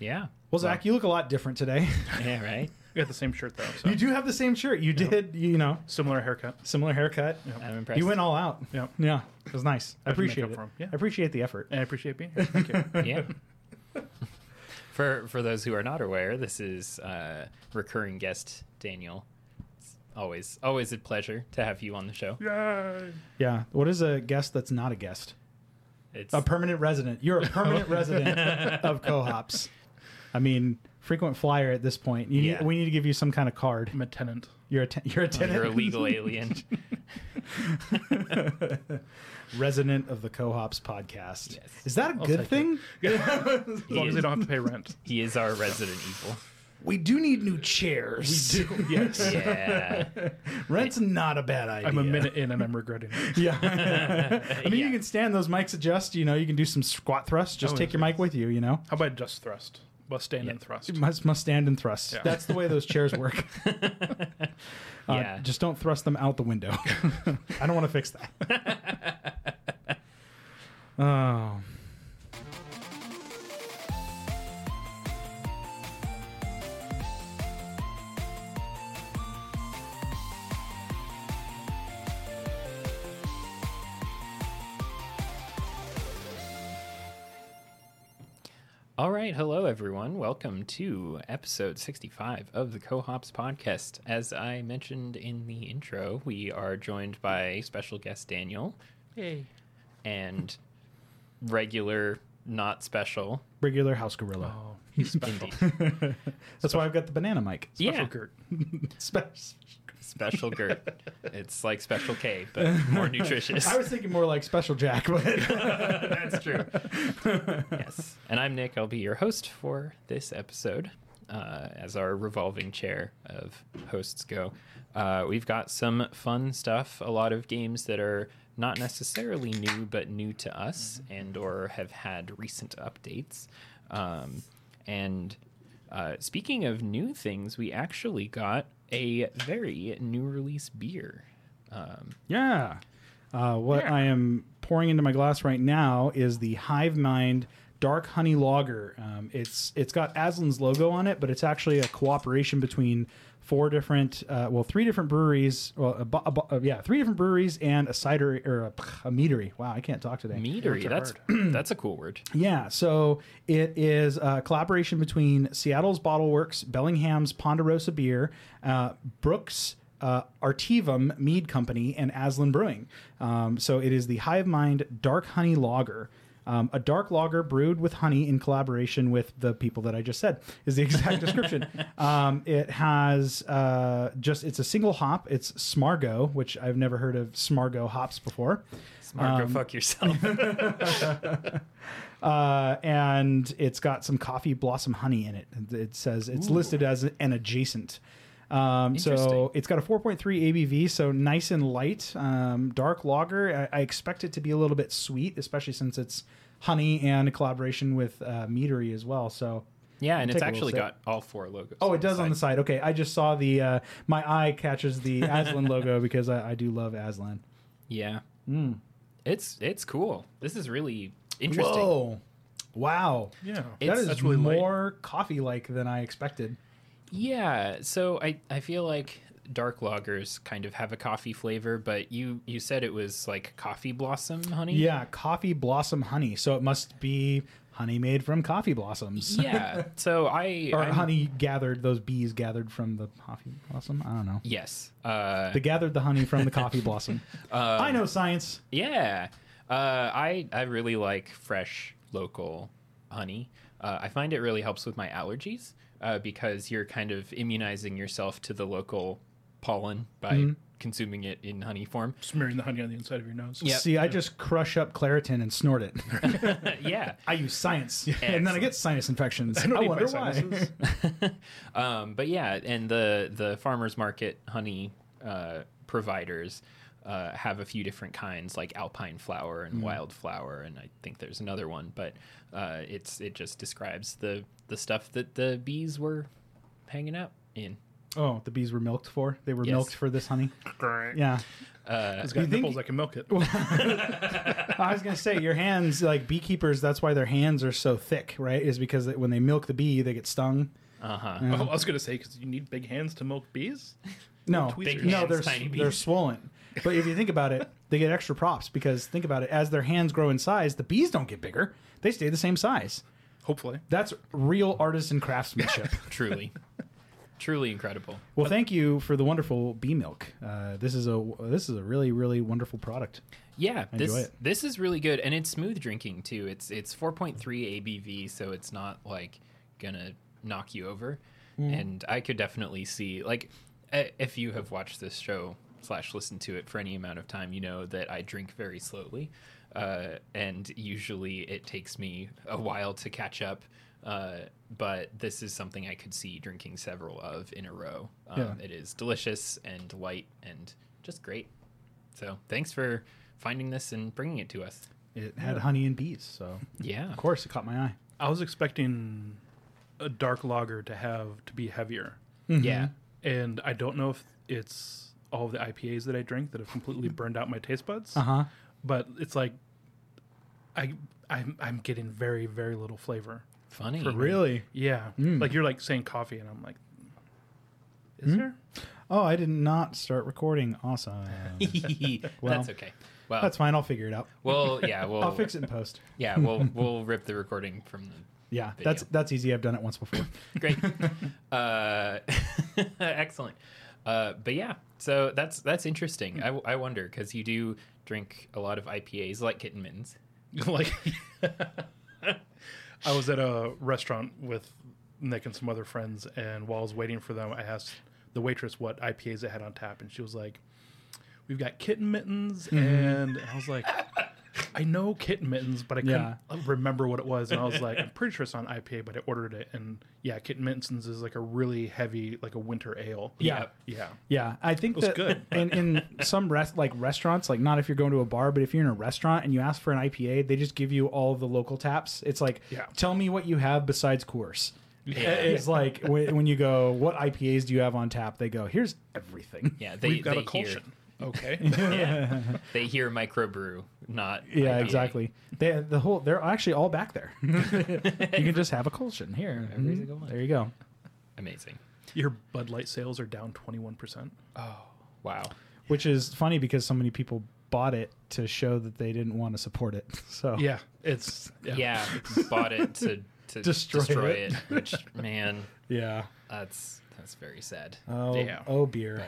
Yeah. Well, Zach, you look a lot different today. Yeah, right? We got the same shirt though. So. you do have the same shirt. You did, you know, Similar haircut. similar haircut. I'm impressed. You went all out. Yeah. Yeah, it was nice. I How'd make appreciate up it. for 'em? Yeah. I appreciate the effort. And I appreciate being here. Thank you. yeah. for for those who are not aware, this is uh, recurring guest Daniel. It's always always a pleasure to have you on the show. Yay! Yeah. What is a guest that's not a guest? It's A permanent resident. You're a permanent resident of Cohops. I mean, frequent flyer at this point. You Yeah. need, we need to give you some kind of card. I'm a tenant. You're a ten, oh, you're a tenant. you're a legal alien. resident of the Cohops podcast. Yes. Is that a I'll good thing? As long as they don't have to pay rent. he is our resident evil. We do need new chairs. We do. Yes. Yeah. Rent's not a bad idea. I'm a minute in and I'm regretting it. Yeah. I mean, Yeah. you can stand those mics adjust. You know, you can do some squat thrusts. Just Oh, take your mic with you. You know, How about just thrust? Well, stand and thrust. must must stand and thrust. Yeah. That's the way those chairs work. Uh, Yeah. Just don't thrust them out the window. I don't want to fix that. oh. All right, hello everyone. Welcome to episode 65 of the Cohops podcast. As I mentioned in the intro, we are joined by special guest Daniel Hey. and regular not special. Regular house gorilla. Oh, he's special. Indeed. That's why I've got the banana mic. Special Yeah. Gert. Spe- Special Gert. It's like Special K, but more nutritious. I was thinking more like Special Jack, but That's true. yes. And I'm Nick. I'll be your host for this episode. Uh, as our revolving chair of hosts go, uh, we've got some fun stuff. A lot of games that are not necessarily new, but new to us, and or have had recent updates. Um, and uh, speaking of new things, we actually got a very new release beer. Um, Yeah. Uh, what Yeah. I am pouring into my glass right now is the Hive Mind Dark Honey Lager. Um, it's it's got Aslan's logo on it, but it's actually a cooperation between four different, uh, well, three different breweries. Well, a, bu- a uh, yeah, three different breweries and a cider or a, a meadery. Wow, I can't talk today. meadery. That's that's a cool word. Yeah, so it is a collaboration between Seattle's Bottle Works, Bellingham's Ponderosa Beer, uh, Brooks. Uh, Artivum Mead Company and Aslan Brewing. Um, so it is the Hive Mind Dark Honey Lager. Um, a dark lager brewed with honey in collaboration with the people that I just said is the exact description. Um, it has uh, just it's a single hop. It's Smargo, which I've never heard of Smargo hops before. Smargo, Um, fuck yourself. uh, and it's got some coffee blossom honey in it. It says it's listed as an adjacent. Um, so it's got a 4.3 ABV, so nice and light, um, dark lager. I, I expect it to be a little bit sweet, especially since it's honey and a collaboration with uh, Meadery as well. So Yeah, and We'll it's actually got all four logos. Oh, it does on the side. Okay, I just saw the uh, my eye catches the Aslan logo because I, I do love Aslan. Yeah, Hmm. it's it's cool. This is really interesting. Whoa! Wow, Yeah. that that's really light. more coffee-like than I expected. Yeah, so I I feel like dark lagers kind of have a coffee flavor, but you you said it was like coffee blossom honey. Yeah, coffee blossom honey. So it must be honey made from coffee blossoms. yeah. So I or I'm- honey gathered, those bees gathered from the coffee blossom. I don't know. Yes. Uh, They gathered the honey from the coffee blossom. I know science. Yeah, uh, I I really like fresh local honey. Uh, I find it really helps with my allergies uh, because you're kind of immunizing yourself to the local pollen by Mm-hmm. consuming it in honey form. Smearing the honey on the inside of your nose. Yeah. See, I just crush up Claritin and snort it. yeah, I use science, and then I get sinus infections. I, I don't need wonder why. um, but yeah, and the the farmers market honey uh, providers. Uh, have a few different kinds like alpine flower Mm. and wildflower, and I think there's another one, but uh, it's it just describes the the stuff that the bees were hanging out in. Oh, the bees were milked for. They were Yes. milked for this honey. Great. Yeah. It's got You think- nipples that can milk it. I was gonna say your hands, like beekeepers, that's why their hands are so thick, right? Is because when they milk the bee, they get stung. Uh huh. Oh, I was gonna say because you need big hands to milk bees. No, Big no, they're tiny they're swollen. But if you think about it, they get extra props because think about it. As their hands grow in size, the bees don't get bigger; they stay the same size. Hopefully, That's real artisan craftsmanship. Truly, truly incredible. well, thank you for the wonderful bee milk. Uh, this is a this is a really really wonderful product. Yeah, I this it. this is really good, and it's smooth drinking too. It's it's 4.3 ABV, so it's not like gonna knock you over. Mm. And I could definitely see like uh, if you have watched this show slash listen to it for any amount of time, you know that I drink very slowly, uh, and usually it takes me a while to catch up. Uh, but this is something I could see drinking several of in a row. Um, Yeah. It is delicious and light and just great. So thanks for finding this and bringing it to us. It had honey and bees, so Yeah. of course it caught my eye. I was expecting a dark lager to have to be heavier, Yeah. and I don't know if it's all of the IPAs that I drink that have completely burned out my taste buds. Uh huh. But it's like I I'm I'm getting very very little flavor. Funny. For, really? Yeah, Mm. like you're like saying coffee, and I'm like, is Mm. there? Oh, I did not start recording. Awesome. Well, That's okay. Well, That's fine. I'll figure it out. well, yeah, we'll I'll fix it in post. Yeah, we'll we'll rip the recording from the Yeah, Video. that's that's easy. I've done it once before. Great. uh, excellent. Uh, but yeah, so that's that's interesting. I, I wonder because you do drink a lot of IPAs like Kitten Mittens. like I was at a restaurant with Nick and some other friends, and while I was waiting for them, I asked the waitress what IPAs they had on tap, and she was like, "We've got kitten mittens," and I was like. I know kitten mittens, but I couldn't remember what it was, and I was like, "I'm pretty sure it's on IPA," but I ordered it, and yeah, kitten mittens is like a really heavy, like a winter ale. Yeah. yeah, Yeah, I think it was that good. in in some rest like restaurants, like not if you're going to a bar, but if you're in a restaurant and you ask for an IPA, they just give you all of the local taps. It's like, Yeah. tell me what you have besides Coors. Yeah. It's like when, when you go, what IPAs do you have on tap? They go, here's everything. Yeah, they we've got they a hear Colson. Okay, yeah, they hear microbrew, not Yeah, IPA. exactly. They the whole they're actually all back there. you can just have a Colson here. Every Mhm. single one. There you go. Amazing. your Bud Light sales are down twenty one percent. Oh wow. Which is funny because so many people bought it to show that they didn't want to support it. So Yeah, it's Yeah, bought it to to Destroy destroy, it. it. Which man, yeah. that's that's very sad. Oh, Yeah. oh beer.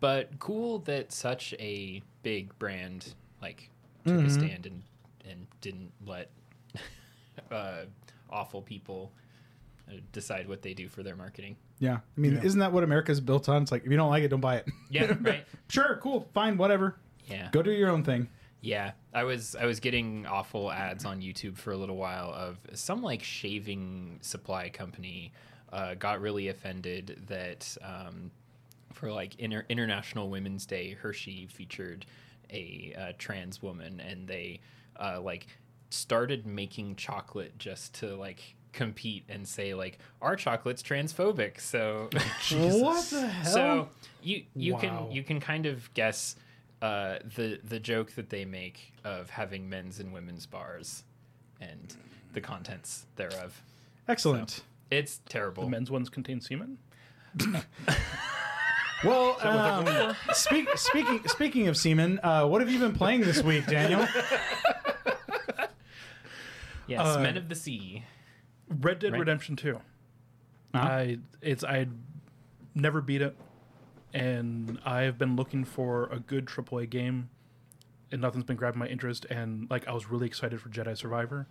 But cool that such a big brand like took a stand and and didn't let uh, awful people uh, decide what they do for their marketing. Yeah. I mean, Yeah. isn't that what America's built on? It's like if you don't like it, don't buy it. Yeah, right. sure, cool, fine, whatever. Yeah. Go do your own thing. Yeah, I was I was getting awful ads on YouTube for a little while of some like shaving supply company uh, got really offended that um, for like inter- International Women's Day, Hershey featured a uh, trans woman, and they uh, like started making chocolate just to like compete and say like our chocolate's transphobic. So What the hell? so you you Wow. can you can kind of guess uh, the the joke that they make of having men's and women's bars and the contents thereof. Excellent. It's terrible. the men's ones contain semen. Well, um, speak, speaking speaking of semen, uh, what have you been playing this week, Daniel? yes, Uh, men of the sea. Red Dead Right. Redemption 2. Uh-huh. I it's I never beat it, and I've been looking for a good AAA game, and nothing's been grabbing my interest. And like I was really excited for Jedi Survivor,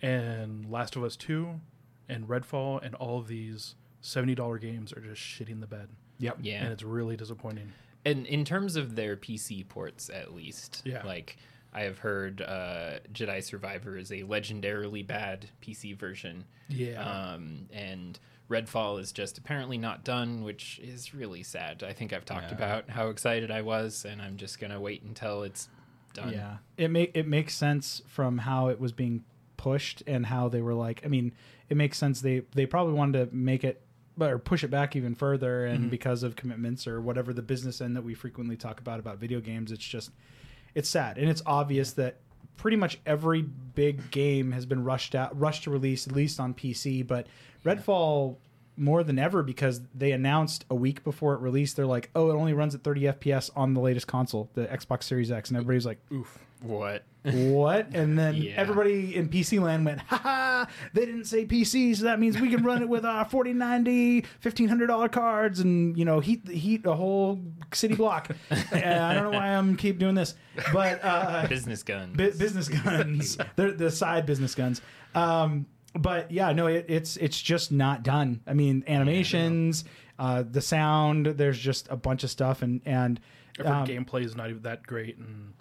and Last of Us 2, and Redfall, and all of these seventy dollar games are just shitting the bed, Yep. Yeah, and it's really disappointing. and in terms of their PC ports, at least, Yeah. like I have heard, uh, Jedi Survivor is a legendarily bad PC version. Yeah, Um, and Redfall is just apparently not done, which is really sad. I think I've talked Yeah. about how excited I was, and I'm just gonna wait until it's done. Yeah, it make it makes sense from how it was being pushed and how they were like. I mean, it makes sense. They they probably wanted to make it or push it back even further, and mm-hmm. because of commitments or whatever the business end that we frequently talk about about video games, it's just it's sad and it's obvious that pretty much every big game has been rushed out rushed to release at least on PC but Redfall more than ever because they announced a week before it released they're like oh it only runs at 30 FPS on the latest console the Xbox Series X and everybody's like Oof. What? What and then Yeah. everybody in PC land went ha ha they didn't say PC so that means we can run it with our 4090 $1500 cards and you know heat heat a whole city block Uh, I don't know why I'm keep doing this but uh Business guns. Bu- business guns. They're the side business guns. Um, but yeah, no, it, it's it's just not done. I mean, animations, uh, the sound. There's just a bunch of stuff, and and um, gameplay is not even that great, and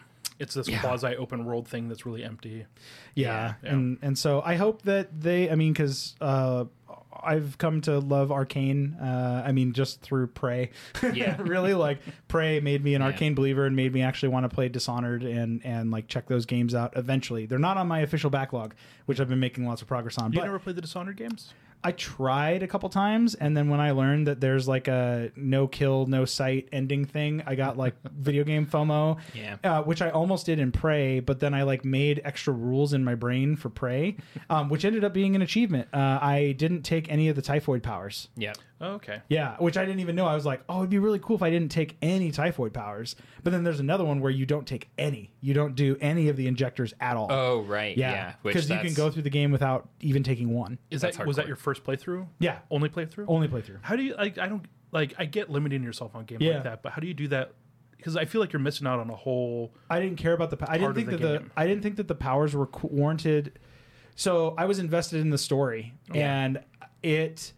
it's this Yeah. quasi open world thing that's really empty. yeah, Yeah. and and so I hope that they. I mean, because uh, I've come to love Arkane. Uh, I mean, just through Prey. Yeah. really, like Prey made me an Yeah. Arkane believer and made me actually want to play Dishonored and and like check those games out. Eventually, they're not on my official backlog, which I've been making lots of progress on. You but never played the Dishonored games? I tried a couple times, and then when I learned that there's like a no kill, no sight ending thing, I got like video game FOMO. Yeah. Uh, which I almost did in Prey, but then I like made extra rules in my brain for Prey, um, which ended up being an achievement. Uh, I didn't take any of the typhoid powers. Yeah. Oh, okay. Yeah, which I didn't even know. I was like, oh, it'd be really cool if I didn't take any typhoid powers. But then there's another one where you don't take any. You don't do any of the injectors at all. Oh right. Yeah. yeah, because you can go through the game without even taking one. Is That's that was that your first playthrough? Yeah, Only playthrough? only playthrough. How do you like? I don't like. I get limiting yourself on games Yeah. like that, but how do you do that? Because I feel like you're missing out on a whole. I didn't care about the. po- I didn't think the that the. I didn't think that the powers were qu- warranted. So I was invested in the story, and it.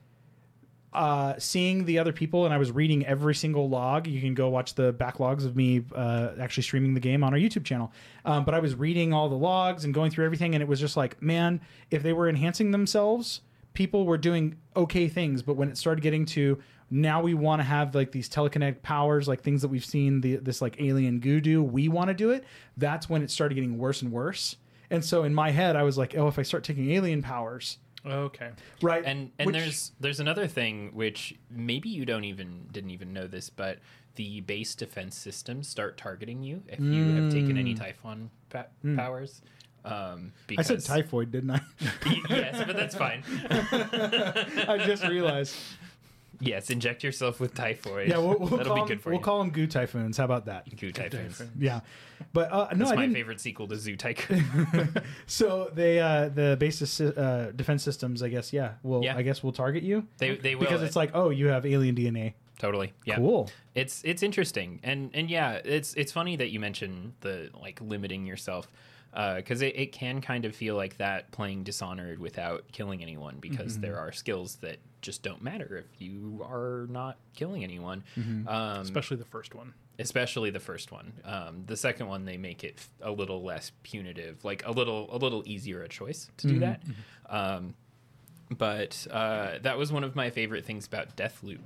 Uh, seeing the other people, and I was reading every single log. You can go watch the backlogs of me uh, actually streaming the game on our YouTube channel. Um, but I was reading all the logs and going through everything, and it was just like, man, if they were enhancing themselves, people were doing okay things. But when it started getting to now, we want to have like these telekinetic powers, like things that we've seen the, this like alien goo do. We want to do it. That's when it started getting worse and worse. And so in my head, I was like, oh, if I start taking alien powers, Okay. right? and and Which- there's there's another thing which maybe you don't even didn't even know this but the base defense systems start targeting you if you have taken any typhon pa- powers um Mm. I said typhoid, didn't I? yes but that's fine I just realized. Yes inject yourself with typhoid Yeah, we'll, we'll that'll call be them, good for you. we'll call them goo typhoons. How about that? Goo typhoons Yeah, but uh, no, that's I my didn't. favorite sequel to zoo tycoon So they uh, the basis uh, defense systems, I guess. Yeah, well, Yeah. I guess we'll target you they they will because it's like, oh, you have alien DNA. totally yeah Cool. it's it's interesting and and yeah it's it's funny that you mention the like limiting yourself because it, it can kind of feel like that playing dishonored without killing anyone because Mm-hmm. there are skills that just don't matter if you are not killing anyone Mm-hmm. um, Especially the first one. especially the first one um, the second one they make it a little less punitive like a little a little easier a choice to do that um, but uh, that was one of my favorite things about Deathloop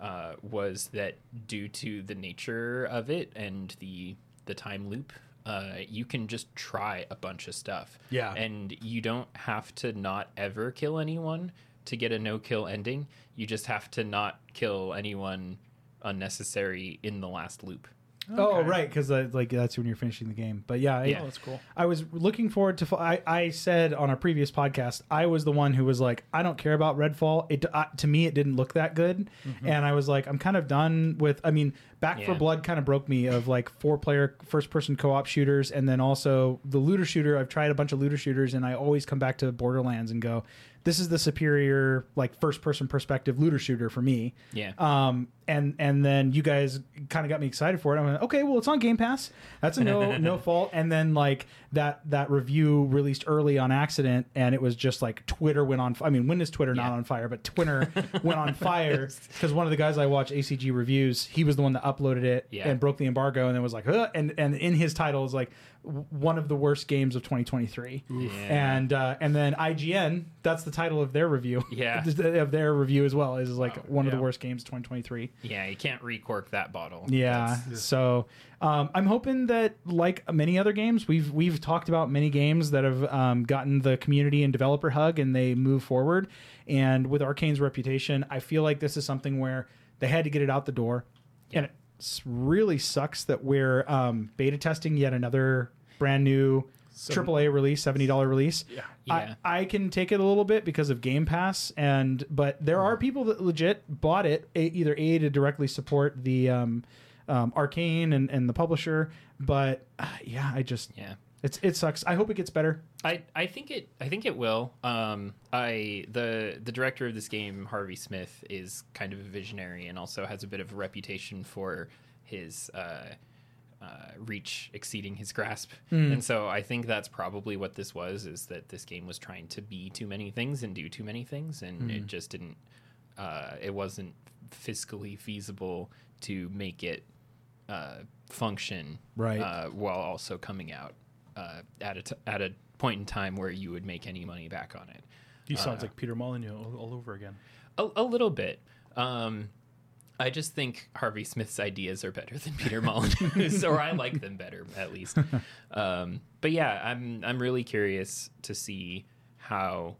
uh, was that due to the nature of it and the the time loop, uh, you can just try a bunch of stuff. Yeah. and you don't have to not ever kill anyone to get a no kill ending. You just have to not kill anyone unnecessary in the last loop. Oh, right, because like that's when you're finishing the game. But yeah, I, Yeah. Oh, that's cool. I was looking forward to. I, I said on our previous podcast, I was the one who was like, I don't care about Redfall. It uh, to me, it didn't look that good, and I was like, I'm kind of done with. I mean, Back 4 Blood kind of broke me of like four player first person co op shooters, and then also the looter shooter. I've tried a bunch of looter shooters, and I always come back to Borderlands and go, this is the superior like first person perspective looter shooter for me. Yeah. Um, and and then you guys kind of got me excited for it. I went, okay, well, it's on Game Pass. That's a no no fault. And then like that that review released early on accident, and it was just like Twitter went on. I mean, when is Twitter not Yeah. on fire? But Twitter went on fire because one of the guys I watch ACG reviews, he was the one that uploaded it Yeah. and broke the embargo, and then was like, huh, and and in his title is like, one of the worst games of 2023. Yeah. And uh, and then IGN, that's the title of their review. Yeah. of their review as well is like one of the worst games of 2023. Yeah, you can't recork that bottle. Yeah. That's- So um, I'm hoping that, like many other games, we've we've talked about many games that have um, gotten the community and developer hug and they move forward. And with Arkane's reputation, I feel like this is something where they had to get it out the door, and it really sucks that we're um, beta testing yet another brand new AAA release, seventy dollar release. Yeah. Yeah. I, I can take it a little bit because of Game Pass, and but there are people that legit bought it either a to directly support the um, um, Arkane and, and the publisher, but uh, yeah, I just yeah. it's it sucks. I hope it gets better. I, I think it I think it will. Um, I the the director of this game, Harvey Smith, is kind of a visionary and also has a bit of a reputation for his uh, uh, reach exceeding his grasp. And so I think that's probably what this was: is that this game was trying to be too many things and do too many things, and it just didn't. Uh, it wasn't fiscally feasible to make it uh, function Right. uh, while also coming out uh, at a t- at a point in time where you would make any money back on it. He sounds like Peter Molyneux all, all over again. A, a little bit. Um, I just think Harvey Smith's ideas are better than Peter Molyneux's, or I like them better at least. Um, but yeah, I'm I'm really curious to see how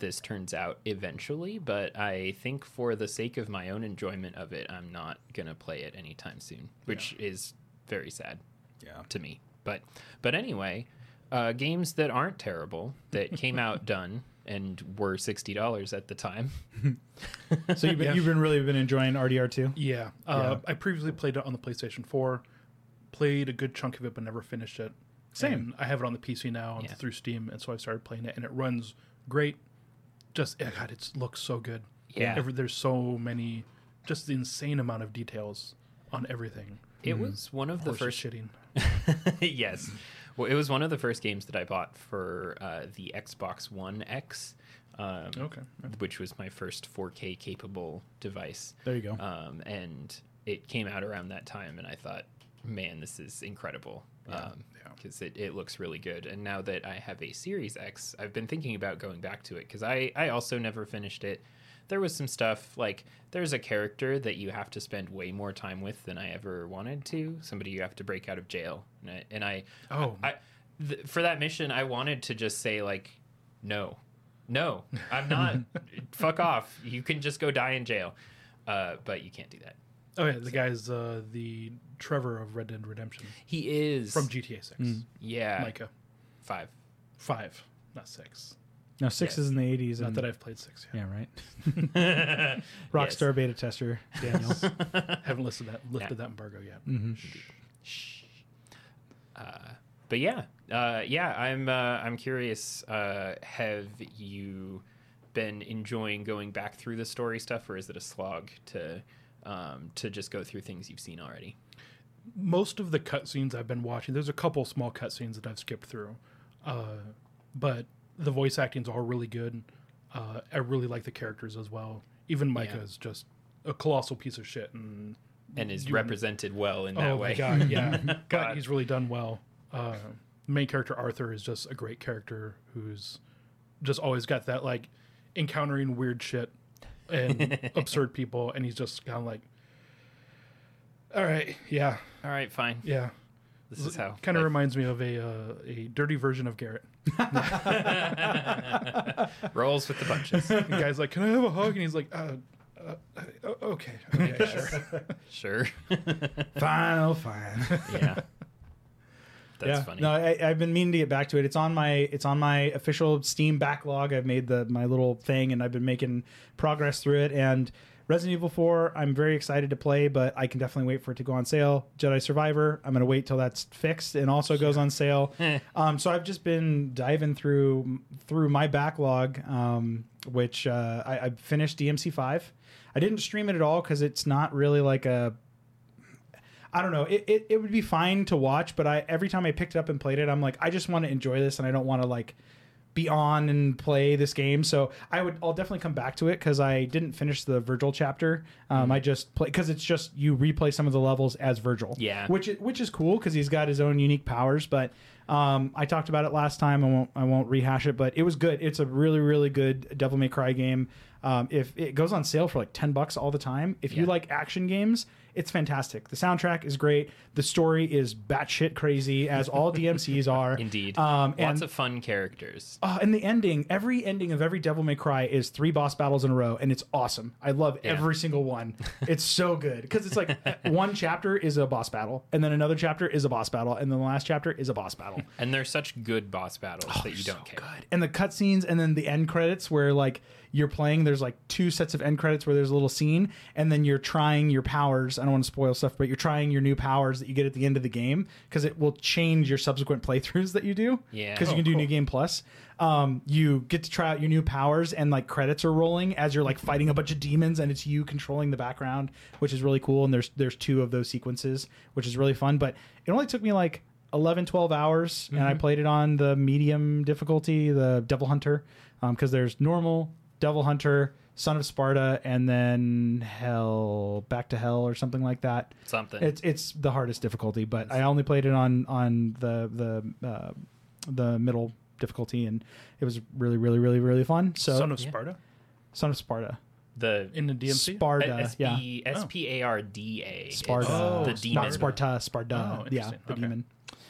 this turns out eventually. But I think for the sake of my own enjoyment of it, I'm not gonna play it anytime soon, which is very sad. Yeah. to me. But but anyway, uh, games that aren't terrible that came out done and were sixty dollars at the time. So you've been, Yeah. you've been really been enjoying RDR two. Yeah. Uh, I previously played it on the PlayStation 4, played a good chunk of it, but never finished it. Same. And I have it on the PC now Yeah. through Steam, and so I started playing it, and it runs great. Just, oh God, it looks so good. Yeah. Every, there's so many, just the insane amount of details on everything. It was one of the Horses first. shitting. yes, well, it was one of the first games that I bought for uh, the Xbox One X. Um, Okay. which was my first 4K capable device. There you go. Um, and it came out around that time, and I thought, man, this is incredible. Um, Yeah. because it, it looks really good. And now that I have a Series X, I've been thinking about going back to it because I, I also never finished it. There was some stuff like there's a character that you have to spend way more time with than I ever wanted to. Somebody you have to break out of jail, and I, and I Oh. I th- for that mission I wanted to just say like, no, no, I'm not. fuck off. You can just go die in jail, uh, but you can't do that. Oh, yeah. The guy's uh, the Trevor of Red Dead Redemption He is from GTA 6. yeah Micah. five. Five, not six. No, six yes. is in the eighties. Not that I've played six yet. yeah, right. Rockstar beta tester Daniel. Haven't listed that, lifted that embargo yet. Shh. Uh, but yeah, uh, yeah, I'm uh, I'm curious. Uh, have you been enjoying going back through the story stuff, or is it a slog to um, to just go through things you've seen already? Most of the cutscenes I've been watching, there's a couple small cutscenes that I've skipped through, uh, but the voice acting's all really good. Uh, I really like the characters as well. Even Micah Yeah. is just a colossal piece of shit, and And is represented well in that oh way. god, yeah, God. but he's really done well. Uh, main character Arthur is just a great character who's just always got that like encountering weird shit and absurd people, and he's just kind of like, all right, yeah, All right, fine. yeah. This is how. Kind of reminds me of a uh, a dirty version of Garrett. rolls with the punches. The guy's like, "Can I have a hug?" And he's like, "Uh, uh, uh okay, okay, sure." sure. fine, oh fine. yeah. That's yeah. funny. No, I, I've been meaning to get back to it. It's on my it's on my official Steam backlog. I've made the my little thing, and I've been making progress through it. And Resident Evil 4, I'm very excited to play, but I can definitely wait for it to go on sale. Jedi Survivor, I'm going to wait till that's fixed and also goes on sale. um, so I've just been diving through through my backlog, um, which uh, I, I finished DMC five. I didn't stream it at all because it's not really like a I don't know. It, it, it would be fine to watch, but I every time I picked it up and played it, I'm like, I just want to enjoy this, and I don't want to like be on and play this game. So I would, I'll definitely come back to it because I didn't finish the Vergil chapter. Um, I just play because it's just you replay some of the levels as Vergil. Yeah. which which is cool because he's got his own unique powers. But Um, I talked about it last time. I won't I won't rehash it, but it was good. It's a really really good Devil May Cry game. Um, if it goes on sale for like ten bucks all the time, if you like action games, it's fantastic. The soundtrack is great. The story is batshit crazy, as all DMCs are. Indeed. Um, Lots of fun characters. Oh, and the ending, every ending of every Devil May Cry is three boss battles in a row, and it's awesome. I love Yeah. every single one. It's so good because it's like one chapter is a boss battle, and then another chapter is a boss battle, and then the last chapter is a boss battle. And they're such good boss battles that you don't care. Good. And the cutscenes, and then the end credits where like you're playing. There's like two sets of end credits where there's a little scene, and then you're trying your powers. I don't want to spoil stuff, but you're trying your new powers that you get at the end of the game because it will change your subsequent playthroughs that you do. Yeah. Because you Oh, can do cool. New Game Plus. Um, you get to try out your new powers, and like credits are rolling as you're like fighting a bunch of demons, and it's you controlling the background, which is really cool. And there's there's two of those sequences, which is really fun. But it only took me like 11 12 hours and Mm-hmm. i played it on the medium difficulty the devil hunter because there's normal devil hunter son of sparda and then hell back to hell or something like that Something. it's it's the hardest difficulty but i only played it on on the the uh, the middle difficulty and it was really really really really fun so Son of yeah. Sparta son of sparta the in the DMC. sparta S- yeah SP S P A R D A. sparta Oh, the demon not sparta sparta Oh, yeah the Okay. demon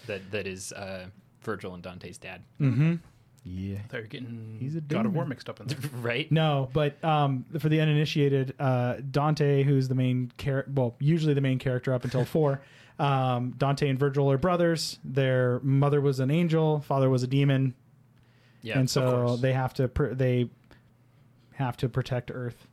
that that is uh, Vergil and Dante's dad. mm-hmm yeah They're getting He's a God of War mixed up in there. right? No, but um, for the uninitiated, uh, Dante, who's the main character, well, usually the main character up until four, um, Dante and Vergil are brothers. Their mother was an angel, father was a demon, Yeah. and so course. they have to pr- they have to protect Earth.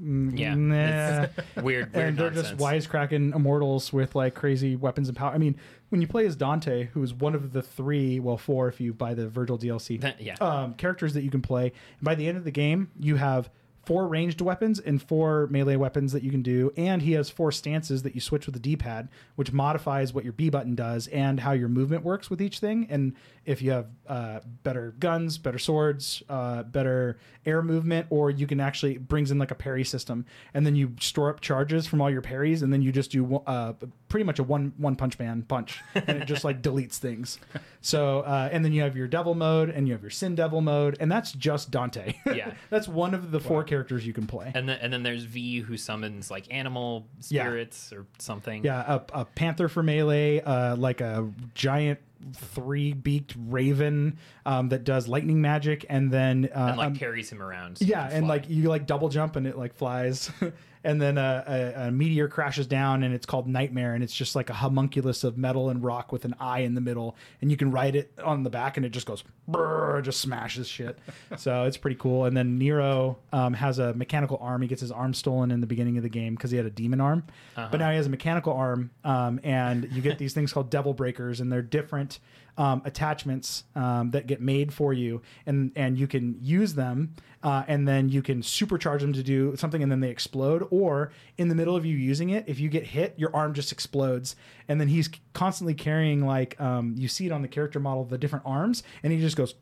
Mm, Yeah, nah. weird, weird and they're nonsense. just wisecracking immortals with like crazy weapons and power. I mean, when you play as Dante, who is one of the three, well, four if you buy the Vergil DLC, That- yeah. um, characters that you can play. And by the end of the game, you have four ranged weapons and four melee weapons that you can do. And he has four stances that you switch with the D pad, which modifies what your B button does and how your movement works with each thing. And if you have uh, better guns, better swords, uh, better air movement, or you can actually brings in like a parry system, and then you store up charges from all your parries, and then you just do uh, pretty much a one one punch man punch, and it just like deletes things. So uh, and then you have your devil mode, and you have your sin devil mode, and that's just Dante. Yeah. that's one of the four characters you can play. and then and then there's V who summons like animal Yeah. spirits or something. Yeah, a, a panther for melee, uh, like a giant three beaked raven um, that does lightning magic, and then uh, And like um, carries him around. so yeah, and fly. like you like double jump and it like flies, and then a, a, a meteor crashes down and it's called Nightmare, and it's just like a homunculus of metal and rock with an eye in the middle, and you can ride it on the back, and it just goes brrr, just smashes shit. so it's pretty cool. And then Nero um, has a mechanical arm. He gets his arm stolen in the beginning of the game because he had a demon arm, but now he has a mechanical arm, um, and you get these things called Devil Breakers, and they're different um, attachments um, that get made for you, and and you can use them, uh, and then you can supercharge them to do something, and then they explode. Or in the middle of you using it, if you get hit, your arm just explodes, and then he's constantly carrying like um, you see it on the character model, the different arms, and he just goes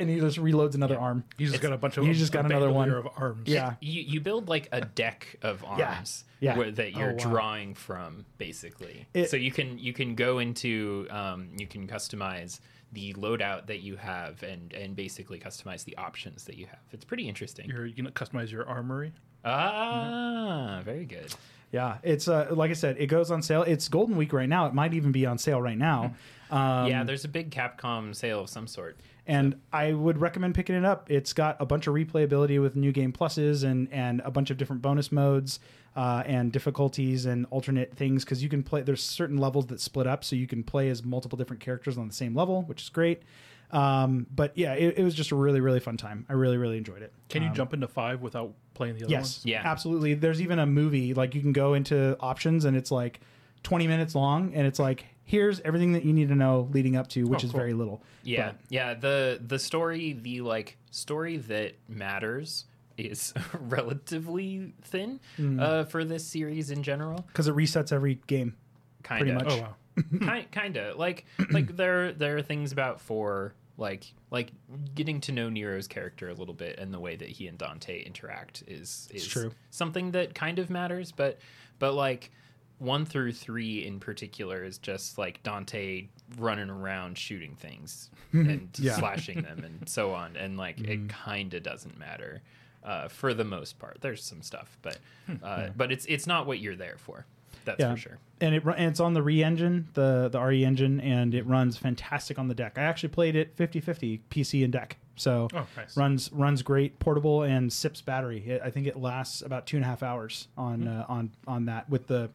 and he just reloads another arm. He's just got a bunch of. he's just got a another one. bandolier of arms. Yeah. you you build like a deck of arms Yeah. where- that you're Oh, wow. drawing from basically It- so you can you can go into um, you can customize the loadout that you have and and basically customize the options that you have it's pretty interesting You're, you can customize your armory. ah very good Yeah, it's uh, like I said, it goes on sale. It's Golden Week right now. It might even be on sale right now. Um, yeah there's a big capcom sale of some sort and I would recommend picking it up. It's got a bunch of replayability with new game pluses and and a bunch of different bonus modes uh, and difficulties and alternate things because you can play. There's certain levels that split up, so you can play as multiple different characters on the same level, which is great. Um, but yeah, it, it was just a really really fun time. I really really enjoyed it. Can you Um, jump into five without playing the other Yes, ones? Yeah. absolutely. There's even a movie like you can go into options and it's like 20 minutes long, and it's like here's everything that you need to know leading up to, which Oh, is cool. very little. Yeah, But- yeah. The the story, the like story that matters is relatively thin Hmm. uh, for this series in general. because it resets every game. Kind of. much. Oh wow. kind kind of like like there there are things about four like like getting to know Nero's character a little bit and the way that he and Dante interact is is true. something that kind of matters but but like one through three in particular is just like Dante running around shooting things and Yeah. slashing them and so on, and like it kind of doesn't matter uh, for the most part. There's some stuff, but uh, but it's it's not what you're there for. That's Yeah. for sure. and it and it's on the re engine, the the RE engine, and it runs fantastic on the deck. I actually played it 50-50 PC and deck, so Oh, nice. runs runs great, portable, and sips battery. It, I think it lasts about two and a half hours on Hmm. uh, on on that with the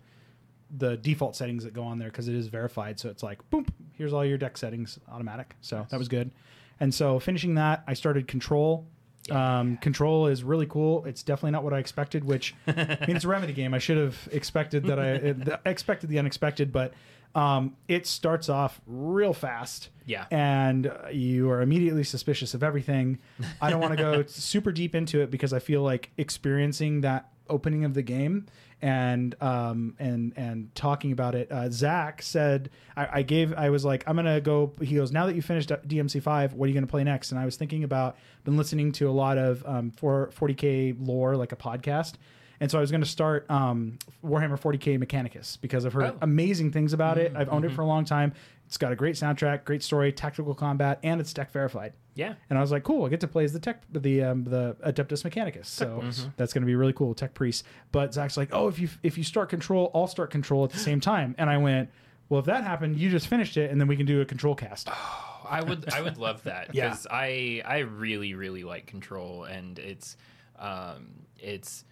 the default settings that go on there because it is verified. So it's like boom, here's all your deck settings automatic. So that was good. And so finishing that, I started Control. Um, Control is really cool. It's definitely not what I expected. Which I mean, it's a remedy game. I should have expected that I it, expected the unexpected, but um, it starts off real fast Yeah. and uh, you are immediately suspicious of everything. I don't want to go super deep into it because I feel like experiencing that opening of the game and um and and talking about it. Uh, Zach said I, I gave I was like I'm gonna go. He goes now that you finished DMC five, what are you gonna play next? And I was thinking about been listening to a lot of um for 40k lore like a podcast. And so I was going to start um, Warhammer 40k Mechanicus because I've heard Oh. amazing things about it. I've owned it for a long time. It's got a great soundtrack, great story, tactical combat, and it's deck verified. Yeah. And I was like, cool, I get to play as the tech, the um, the Adeptus Mechanicus. So that's going to be really cool, tech priest. But Zach's like, oh, if you if you start control, I'll start control at the same time. And I went, well, if that happened, you just finished it, and then we can do a control cast. I would I would love that Yeah. because I I really really like Control and it's um it's it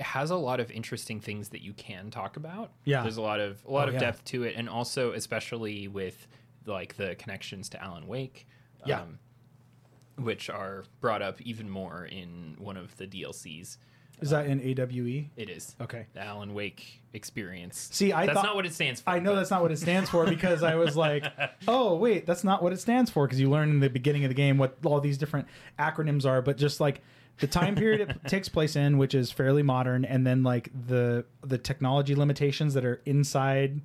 has a lot of interesting things that you can talk about. Yeah. there's a lot of a lot Oh, of yeah. depth to it, and also especially with like the connections to Alan Wake. Yeah. Um, which are brought up even more in one of the DLCs. Is that in AWE? It is Okay. the Alan Wake experience. See, I that's thought- not what it stands for. I know but- that's not what it stands for because I was like, oh wait, that's not what it stands for because you learn in the beginning of the game what all these different acronyms are, but just like the time period it takes place in, which is fairly modern, and then like the the technology limitations that are inside.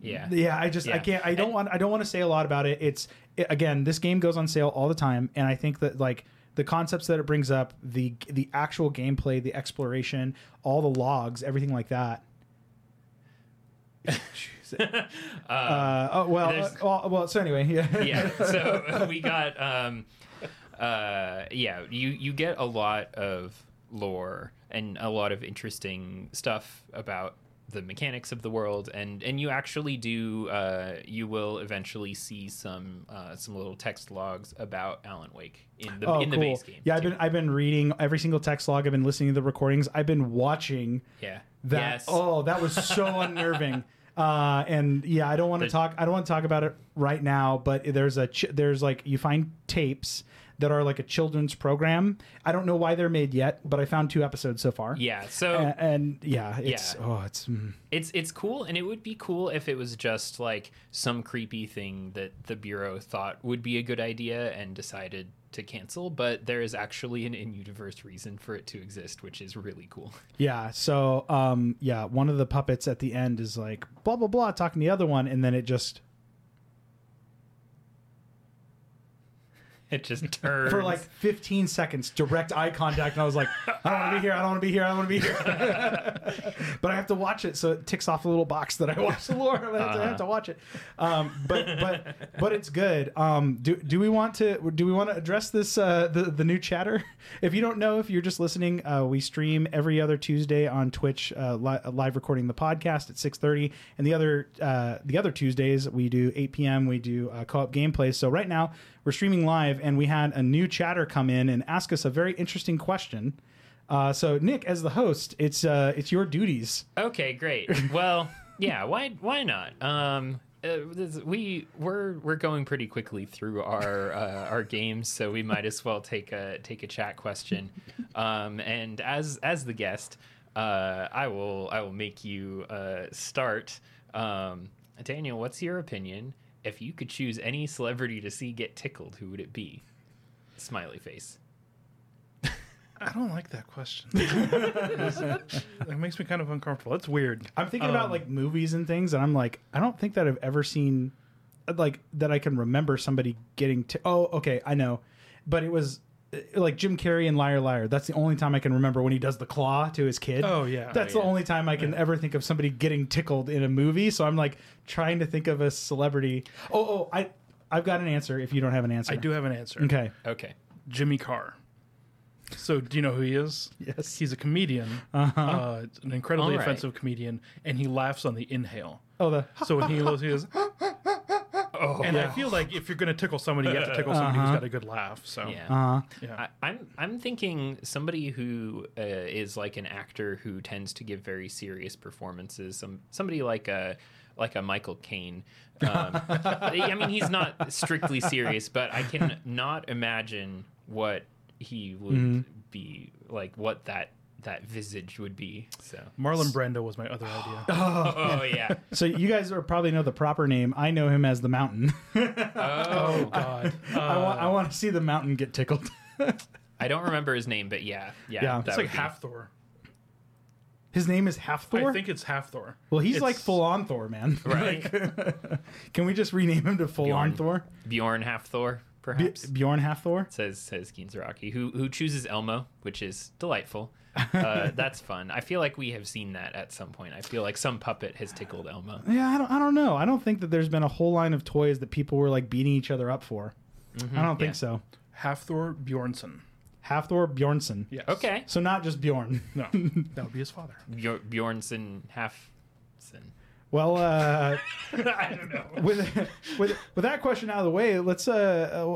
yeah. Yeah, I just I can't I don't And- want I don't want to say a lot about it. It's it, again, this game goes on sale all the time, and I think that like the concepts that it brings up, the the actual gameplay, the exploration, all the logs, everything like that. Uh, oh well, uh, well, well. So anyway, yeah, yeah so we got um uh yeah you you get a lot of lore and a lot of interesting stuff about the mechanics of the world and and you actually do uh you will eventually see some uh some little text logs about alan wake in the Oh, in the base game Yeah, I've been I've been reading every single text log. I've been listening to the recordings. I've been watching yeah that. yes Oh, that was so unnerving. Uh, and yeah, I don't want to talk. I don't want to talk about it right now. But there's a ch- there's like you find tapes that are like a children's program. I don't know why they're made yet, but I found two episodes so far. yeah so A- and, yeah, it's Yeah. oh, it's mm. it's it's cool and it would be cool if it was just like some creepy thing that the bureau thought would be a good idea and decided to cancel but there is actually an in-universe reason for it to exist which is really cool yeah. So um, yeah, one of the puppets at the end is like blah blah blah talking to the other one, and then it just it just turns. for like 15 seconds direct eye contact and i was like i don't want to be here i don't want to be here i don't want to be here. But i have to watch it so it ticks off a little box that i watched the lore I have, to, I have to watch it. Um, but but but it's good. Um, do, do we want to do we want to address this uh, the, the new chatter? If you don't know if you're just listening uh, we stream every other tuesday on twitch uh, li- live recording the podcast at 6.30 and the other uh, the other tuesdays we do 8 p.m we do uh, co-op gameplays so right now we're streaming live and we had a new chatter come in and ask us a very interesting question uh, so nick as the host it's uh, it's your duties okay great well yeah why why not um uh, we we're we're going pretty quickly through our uh, our games, so we might as well take a take a chat question. Um, and as as the guest, uh, I will I will make you uh, start. Um, Daniel, what's your opinion? If you could choose any celebrity to see get tickled, who would it be? Smiley face. I don't like that question. it makes me kind of uncomfortable. It's weird. i'm thinking about Um, like movies and things and i'm like i don't think that i've ever seen like that i can remember somebody getting to oh okay i know but it was like Jim Carrey in Liar Liar. That's the only time I can remember when he does the claw to his kid. Oh, yeah. That's Oh, the yeah. only time I can ever think of somebody getting tickled in a movie. So I'm like trying to think of a celebrity. Oh, oh, I I've got an answer. If you don't have an answer, I do have an answer. Okay. Okay. Jimmy Carr. So, do you know who he is? Yes. He's a comedian, Uh-huh. uh, an incredibly All right. offensive comedian, and he laughs on the inhale. Oh, the So when he goes, he goes, Oh, and I feel like if you're going to tickle somebody, you have to tickle somebody who's got a good laugh. So, yeah. uh, yeah. I, I'm I'm thinking somebody who uh, is like an actor who tends to give very serious performances. Some somebody like a like a Michael Caine. Um, I mean, he's not strictly serious, but I can not imagine what he would be like. What that that visage would be. So. Marlon Brando was my other idea. Oh, oh yeah. so you guys are probably know the proper name. I know him as the Mountain. Oh, oh, God. I want I uh, want to see the Mountain get tickled. I don't remember his name, but yeah, yeah. Yeah. that It's like half Thor. His name is Half Thor. I think it's half Thor. well, he's like full on Thor, man. Right. Can we just rename him to full on Thor? Bjorn Half Thor, B- perhaps. Bjorn Half Thor. says says Kinzaraki, who who chooses Elmo, which is delightful. Uh, that's fun. I feel like we have seen that at some point. I feel like some puppet has tickled Elmo. Yeah, I don't, I don't know. I don't think that there's been a whole line of toys that people were like beating each other up for. I don't think yeah. so. Half Thor Bjornsson. Half Thor Bjornsson. Yes. Okay, So not just Bjorn. No, that would be his father. Bjor- Bjornson Halfson. Well, uh, I don't know. with with with that question out of the way, let's uh,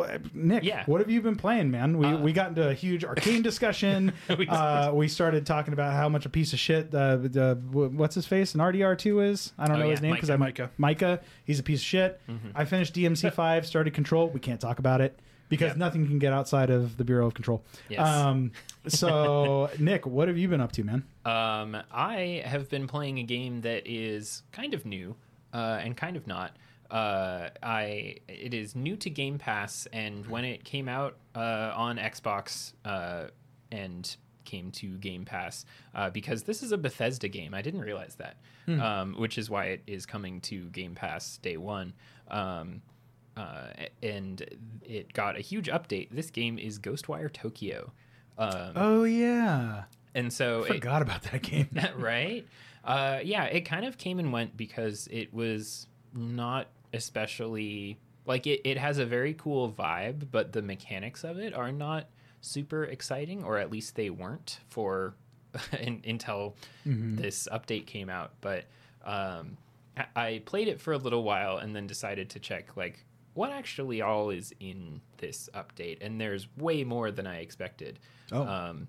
uh Nick, Yeah. what have you been playing, man? We Uh, we got into a huge Arkane discussion. We uh, we started talking about how much a piece of shit uh, the what's his face an RDR two is. I don't Oh, know yeah, his name because I'm Micah. Micah. He's a piece of shit. Mm-hmm. I finished DMC five, started Control. We can't talk about it because Yep. nothing can get outside of the Bureau of Control. Yes. Um, so Nick, what have you been up to, man? Um, I have been playing a game that is kind of new, uh, and kind of not. Uh, I it is new to Game Pass, and when it came out uh, on Xbox uh, and came to Game Pass, uh, because this is a Bethesda game, I didn't realize that, um, which is why it is coming to Game Pass day one. Um, uh, and it got a huge update. This game is Ghostwire Tokyo. Um, Oh yeah, and so it, forgot about that game. right? Uh, yeah, it kind of came and went because it was not especially like it, it has a very cool vibe, but the mechanics of it are not super exciting, or at least they weren't for in, until this update came out. But um, I- I played it for a little while and then decided to check like what actually all is in this update, and there's way more than I expected. Oh. Um,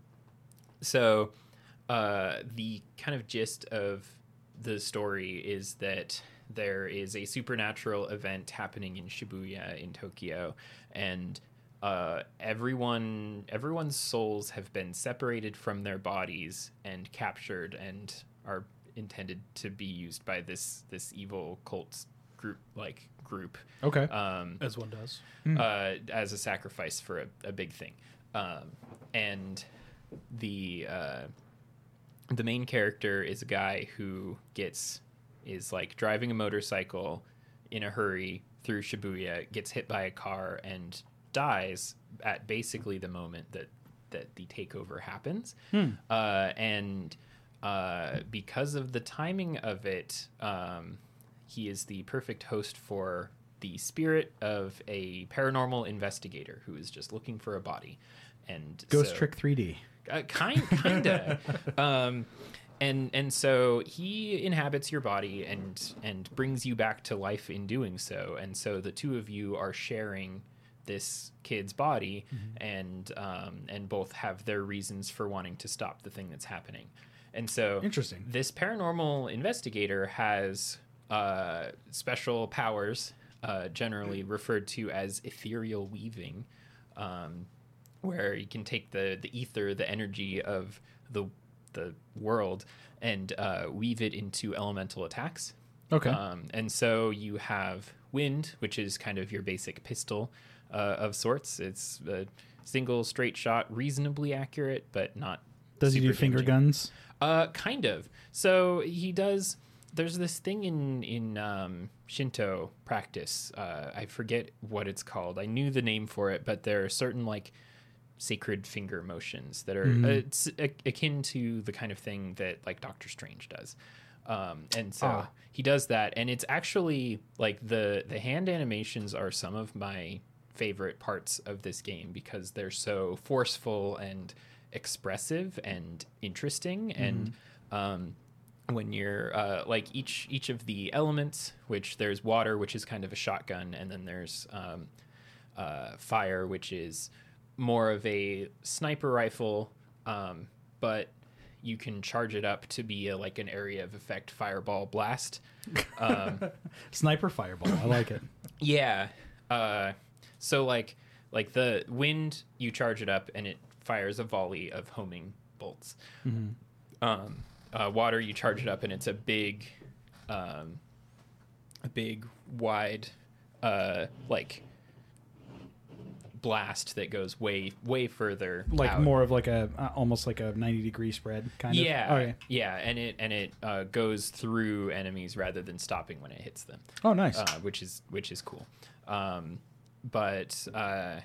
so uh, the kind of gist of the story is that there is a supernatural event happening in Shibuya in Tokyo, and uh, everyone everyone's souls have been separated from their bodies and captured and are intended to be used by this this evil cult group like group Okay. um, As one does. uh, as a sacrifice for a, a big thing. Um, and the uh, the main character is a guy who gets is like driving a motorcycle in a hurry through Shibuya, gets hit by a car and dies at basically the moment that that the takeover happens. Uh, and uh, because of the timing of it, um, he is the perfect host for the spirit of a paranormal investigator who is just looking for a body. And Ghost so- Trick 3D. uh, kind kinda um and and so he inhabits your body and and brings you back to life in doing so and so the two of you are sharing this kid's body and um and both have their reasons for wanting to stop the thing that's happening and so Interesting. this paranormal investigator has uh, special powers, uh, generally referred to as ethereal weaving, um, where you can take the the ether, the energy of the the world, and uh, weave it into elemental attacks. Okay. Um, and so you have wind, which is kind of your basic pistol uh, of sorts. It's a single straight shot, reasonably accurate, but not. Does he do finger damaging. guns? Uh, kind of. So he does. There's this thing in in um, Shinto practice. Uh, I forget what it's called. I knew the name for it, but there are certain like sacred finger motions that are Mhm. uh, akin to the kind of thing that like Doctor Strange does. Um, and so Ah. he does that, and it's actually like the the hand animations are some of my favorite parts of this game because they're so forceful and expressive and interesting and um, when you're uh, like each each of the elements which there's water which is kind of a shotgun and then there's um, uh, fire which is more of a sniper rifle um, but you can charge it up to be a, like an area of effect fireball blast um, Sniper fireball. I like it. yeah. Uh, so like like the wind, you charge it up and it fires a volley of homing bolts. Um, uh, water, you charge it up and it's a big, um, a big wide, uh, like blast that goes way way further. Like out. more of like a uh, almost like a ninety degree spread kind of. Yeah, Okay. yeah, and it and it uh, goes through enemies rather than stopping when it hits them. Oh, nice. uh, which is which is cool. Um, but uh,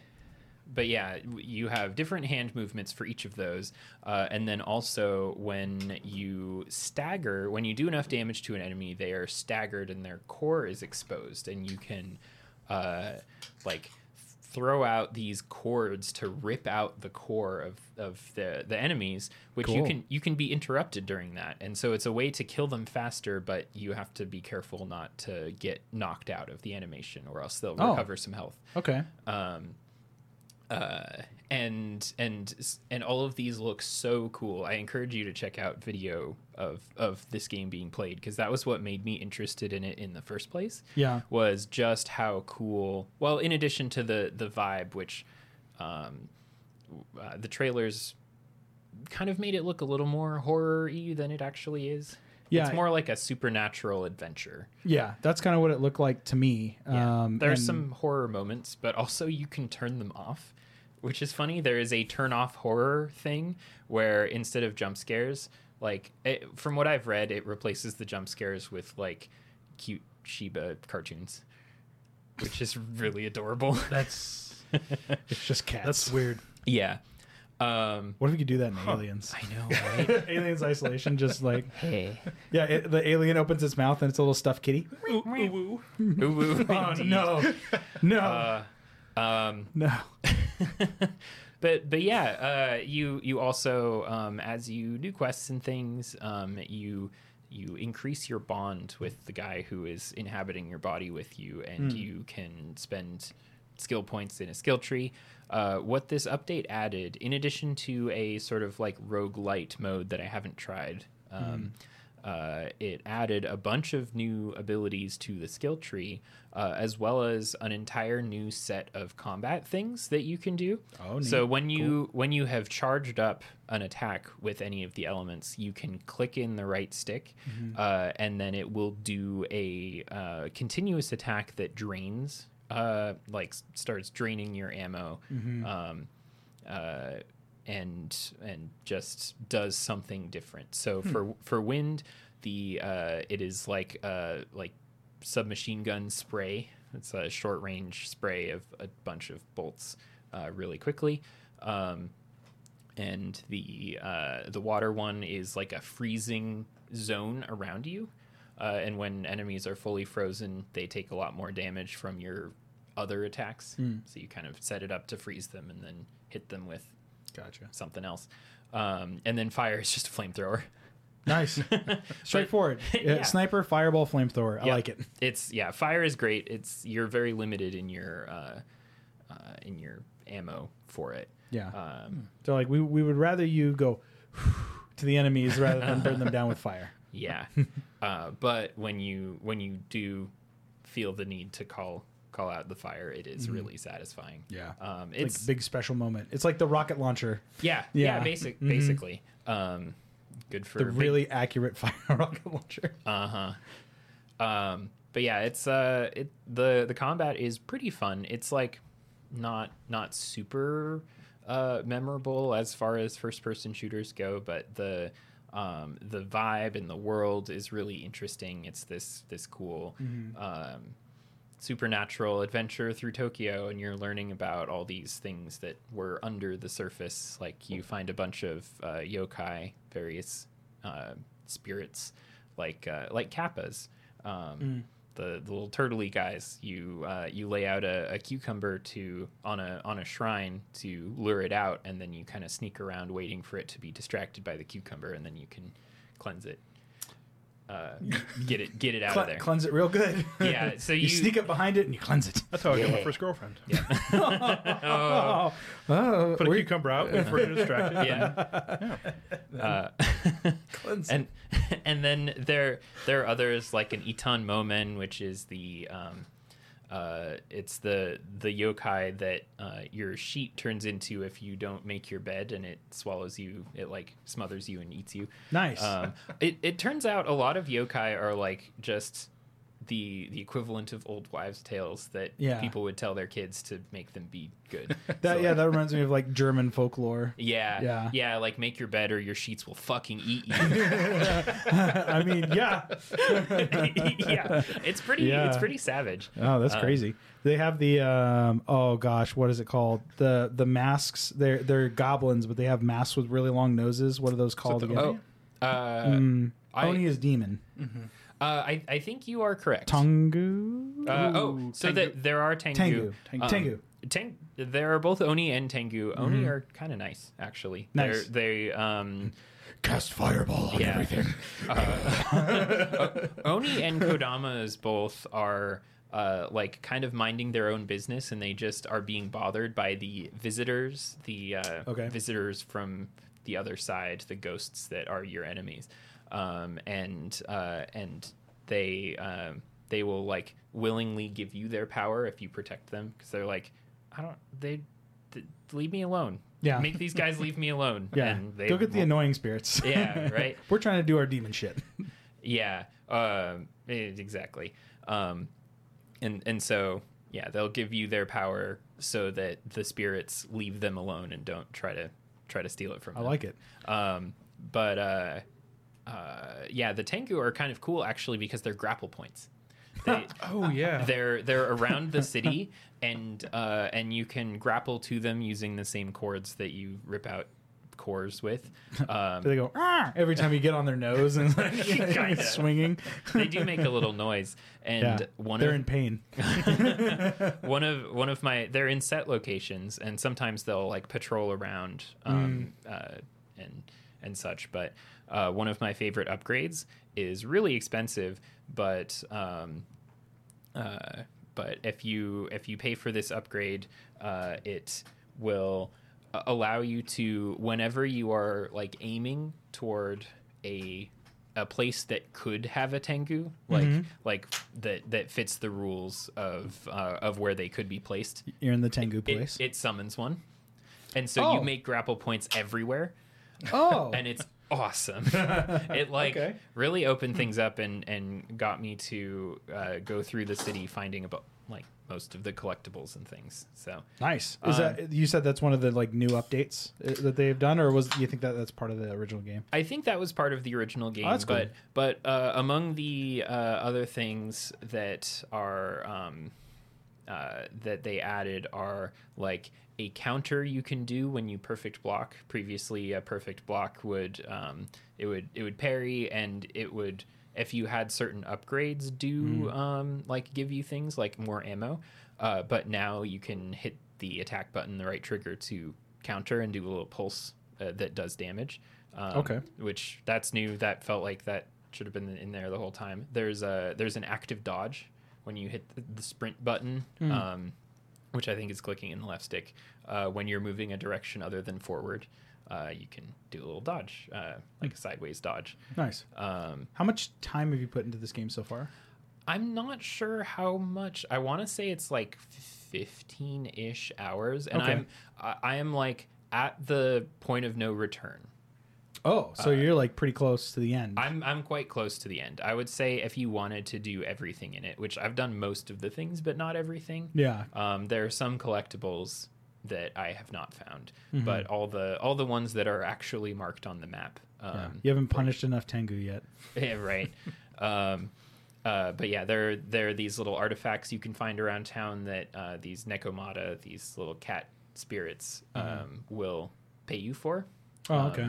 but yeah, you have different hand movements for each of those, uh, and then also when you stagger, when you do enough damage to an enemy, they are staggered and their core is exposed, and you can uh, like throw out these cords to rip out the core of, of the, the enemies which you can you can be interrupted during that and so it's a way to kill them faster but you have to be careful not to get knocked out of the animation or else they'll Oh. recover some health okay. um, uh, and and and all of these look so cool. I encourage you to check out video of of this game being played because that was what made me interested in it in the first place. Yeah. was just how cool. Well, in addition to the the vibe, which um, uh, the trailers kind of made it look a little more horror-y than it actually is. Yeah. it's more like a supernatural adventure. Yeah, that's kind of what it looked like to me. Yeah. Um, There's some horror moments, but also you can turn them off, which is funny. There is a turn off horror thing where instead of jump scares, like it, from what I've read, it replaces the jump scares with like cute Shiba cartoons, which is really adorable. That's It's just cats. that's weird. yeah. Um, What if we could do that in Aliens? I know, right? Aliens Isolation, just like hey. yeah, it, the alien opens its mouth and it's a little stuffed kitty. Ooh, ooh, Oh indeed. no, no, Uh, um, no. but but yeah, uh, you you also um, as you do quests and things, um, you you increase your bond with the guy who is inhabiting your body with you, and you can spend skill points in a skill tree. Uh, what this update added, in addition to a sort of like rogue light mode that I haven't tried, um, uh, it added a bunch of new abilities to the skill tree, uh, as well as an entire new set of combat things that you can do. Oh, so when you when you have charged up an attack with any of the elements, you can click in the right stick, uh, and then it will do a uh, continuous attack that drains, uh, like starts draining your ammo. Um, uh, and and just does something different. So for for wind, the uh, it is like uh, like submachine gun spray. It's a short range spray of a bunch of bolts uh, really quickly. Um, and the uh, the water one is like a freezing zone around you. Uh, and when enemies are fully frozen, they take a lot more damage from your other attacks. So you kind of set it up to freeze them and then hit them with Gotcha. something else. Um, and then fire is just a flamethrower. Nice, straightforward. Yeah. Sniper, fireball, flamethrower. I Yep. like it. It's yeah, fire is great. It's you're very limited in your uh, uh, in your ammo for it. Yeah. Um, So like we we would rather you go to the enemies rather than burn them down with fire. yeah, uh, but when you when you do feel the need to call call out the fire, it is really satisfying. Yeah. Um, It's like big special moment. It's like the rocket launcher, yeah, yeah, Yeah. basic, Mhm. basically. Um, good for the big- really accurate fire rocket launcher. Uh huh. Um, but yeah, it's uh, it the the combat is pretty fun. It's like not not super uh memorable as far as first person shooters go, but the um the vibe and the world is really interesting. It's this this cool um supernatural adventure through Tokyo, and you're learning about all these things that were under the surface. Like you find a bunch of uh, yokai, various uh, spirits, like uh, like kappas. Um, the, the little turtley guys. You uh, you lay out a, a cucumber to on a on a shrine to lure it out, and then you kind of sneak around waiting for it to be distracted by the cucumber, and then you can cleanse it. Uh, get it get it out Cle- of there. Cleanse it real good. Yeah, so you, you- sneak up behind it and you cleanse it. That's how I got my first girlfriend. Oh, oh, Put a we- cucumber out, wait for her to distract it. yeah. Uh, Cleanse and and then there there are others like an Ittan Momen, which is the um, uh, it's the the yokai that uh, your sheet turns into if you don't make your bed, and it swallows you. It like smothers you and eats you. Nice. Um, it it turns out a lot of yokai are like just the the equivalent of old wives' tales that Yeah. people would tell their kids to make them be good. that So, yeah, like, that reminds me of like German folklore. yeah, Yeah. yeah, Like make your bed or your sheets will fucking eat you. I mean, yeah. yeah, it's pretty. Yeah. It's pretty savage. Oh, that's Um, crazy. They have the um oh gosh, what is it called? The the masks. They're they're goblins, but they have masks with really long noses. What are those called the again? Oh, uh, Mm, I- Oni is demon. Uh, I I think you are correct. Tengu. Uh, oh, so Tengu. that there are Tengu. Tengu. Tengu. Um, Tengu. Teng- there are both Oni and Tengu. Oni are kind of nice, actually. Nice. They're, they um Cast fireball on Yeah. everything. Oni and Kodamas both are uh, like kind of minding their own business, and they just are being bothered by the visitors, the uh, Okay. visitors from the other side, the ghosts that are your enemies, um, and uh, and they um, they will like willingly give you their power if you protect them because they're like, I don't they. th- Leave me alone. Yeah. make these guys leave me alone. Yeah. and they Go get the annoying spirits. Yeah, right. We're trying to do our demon shit. Yeah, um, eh, exactly. Um, and and so yeah, they'll give you their power so that the spirits leave them alone and don't try to try to steal it from them. I them. like it. Um, but uh, uh, yeah, the Tengu are kind of cool actually because they're grapple points. They, Oh yeah. they're they're around the city and uh, and you can grapple to them using the same cords that you rip out cores with. Um, They go "Ah," every time you get on their nose and like, Kinda. swinging. they do make a little noise, and Yeah, one they're of in pain. one of one of my they're in set locations and sometimes they'll like patrol around um, uh, and and such but uh, one of my favorite upgrades is really expensive but um, uh, but if you if you pay for this upgrade uh, it will allow you to whenever you are like aiming toward a a place that could have a tengu like like that that fits the rules of uh, of where they could be placed You're in the Tengu it, place. it summons one and so Oh. you make grapple points everywhere oh, and it's awesome. it like Okay. really opened things up and and got me to uh, go through the city finding about like most of the collectibles and things. So nice. Is um, that you said that's one of the like new updates uh, that they've done, or was you think that that's part of the original game? I think that was part of the original game, Oh, that's but cool. but uh, among the uh, other things that are um, uh, that they added are like a counter you can do when you perfect block. Previously, a perfect block would um, it would it would parry and it would if you had certain upgrades do um, like give you things like more ammo. Uh, but now you can hit the attack button, the right trigger to counter and do a little pulse uh, that does damage. Um, Okay. Which that's new. That felt like that should have been in there the whole time. There's a there's an active dodge when you hit the, the sprint button, um, which I think is clicking in the left stick. Uh, when you're moving a direction other than forward, uh, you can do a little dodge, uh, like a sideways dodge. Nice. Um, How much time have you put into this game so far? I'm not sure how much. I want to say it's like 15 ish hours, and Okay. I'm I, I am like at the point of no return. Oh, so you're like pretty close to the end. I'm I'm quite close to the end. I would say if you wanted to do everything in it, which I've done most of the things, but not everything. yeah. Um, there are some collectibles that I have not found, Mm-hmm. but all the all the ones that are actually marked on the map. Um, yeah. You haven't punished enough Tengu yet. yeah, right. um, uh, but yeah, there there are these little artifacts you can find around town that uh, these Nekomata, these little cat spirits, um, will pay you for. Oh, Um, okay.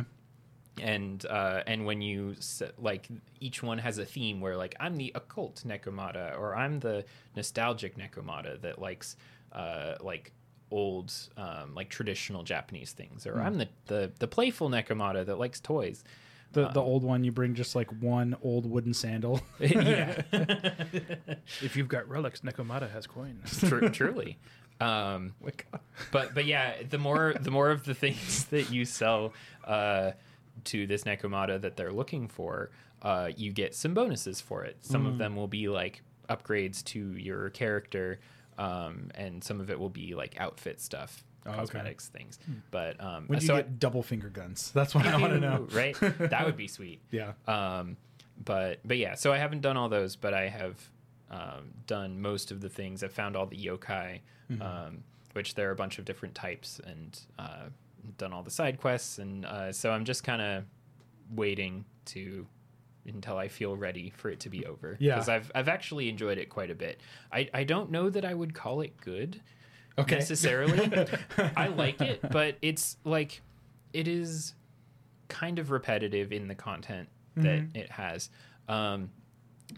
And uh, and when you s- like each one has a theme where like I'm the occult Nekomata or I'm the nostalgic Nekomata that likes uh, like old um, like traditional Japanese things or I'm the, the the playful Nekomata that likes toys. The the old one you bring just like one old wooden sandal. yeah, If you've got relics, Nekomata has coins. Tru- truly. Um, but but yeah, the more the more of the things that you sell uh, to this Nekomata that they're looking for, uh, you get some bonuses for it. Some of them will be like upgrades to your character, um, and some of it will be like outfit stuff, Oh, okay. cosmetics things. But um, When do you so get double finger guns? That's what I want to know. right? That would be sweet. Yeah. Um, but but yeah, so I haven't done all those, but I have um, done most of the things. I've found all the yokai, um, which there are a bunch of different types, and uh, done all the side quests, and uh, so I'm just kind of waiting to until I feel ready for it to be over. Yeah. because I've I've actually enjoyed it quite a bit. I I don't know that I would call it good Okay. necessarily. I like it, but it's like it is kind of repetitive in the content that it has. Um,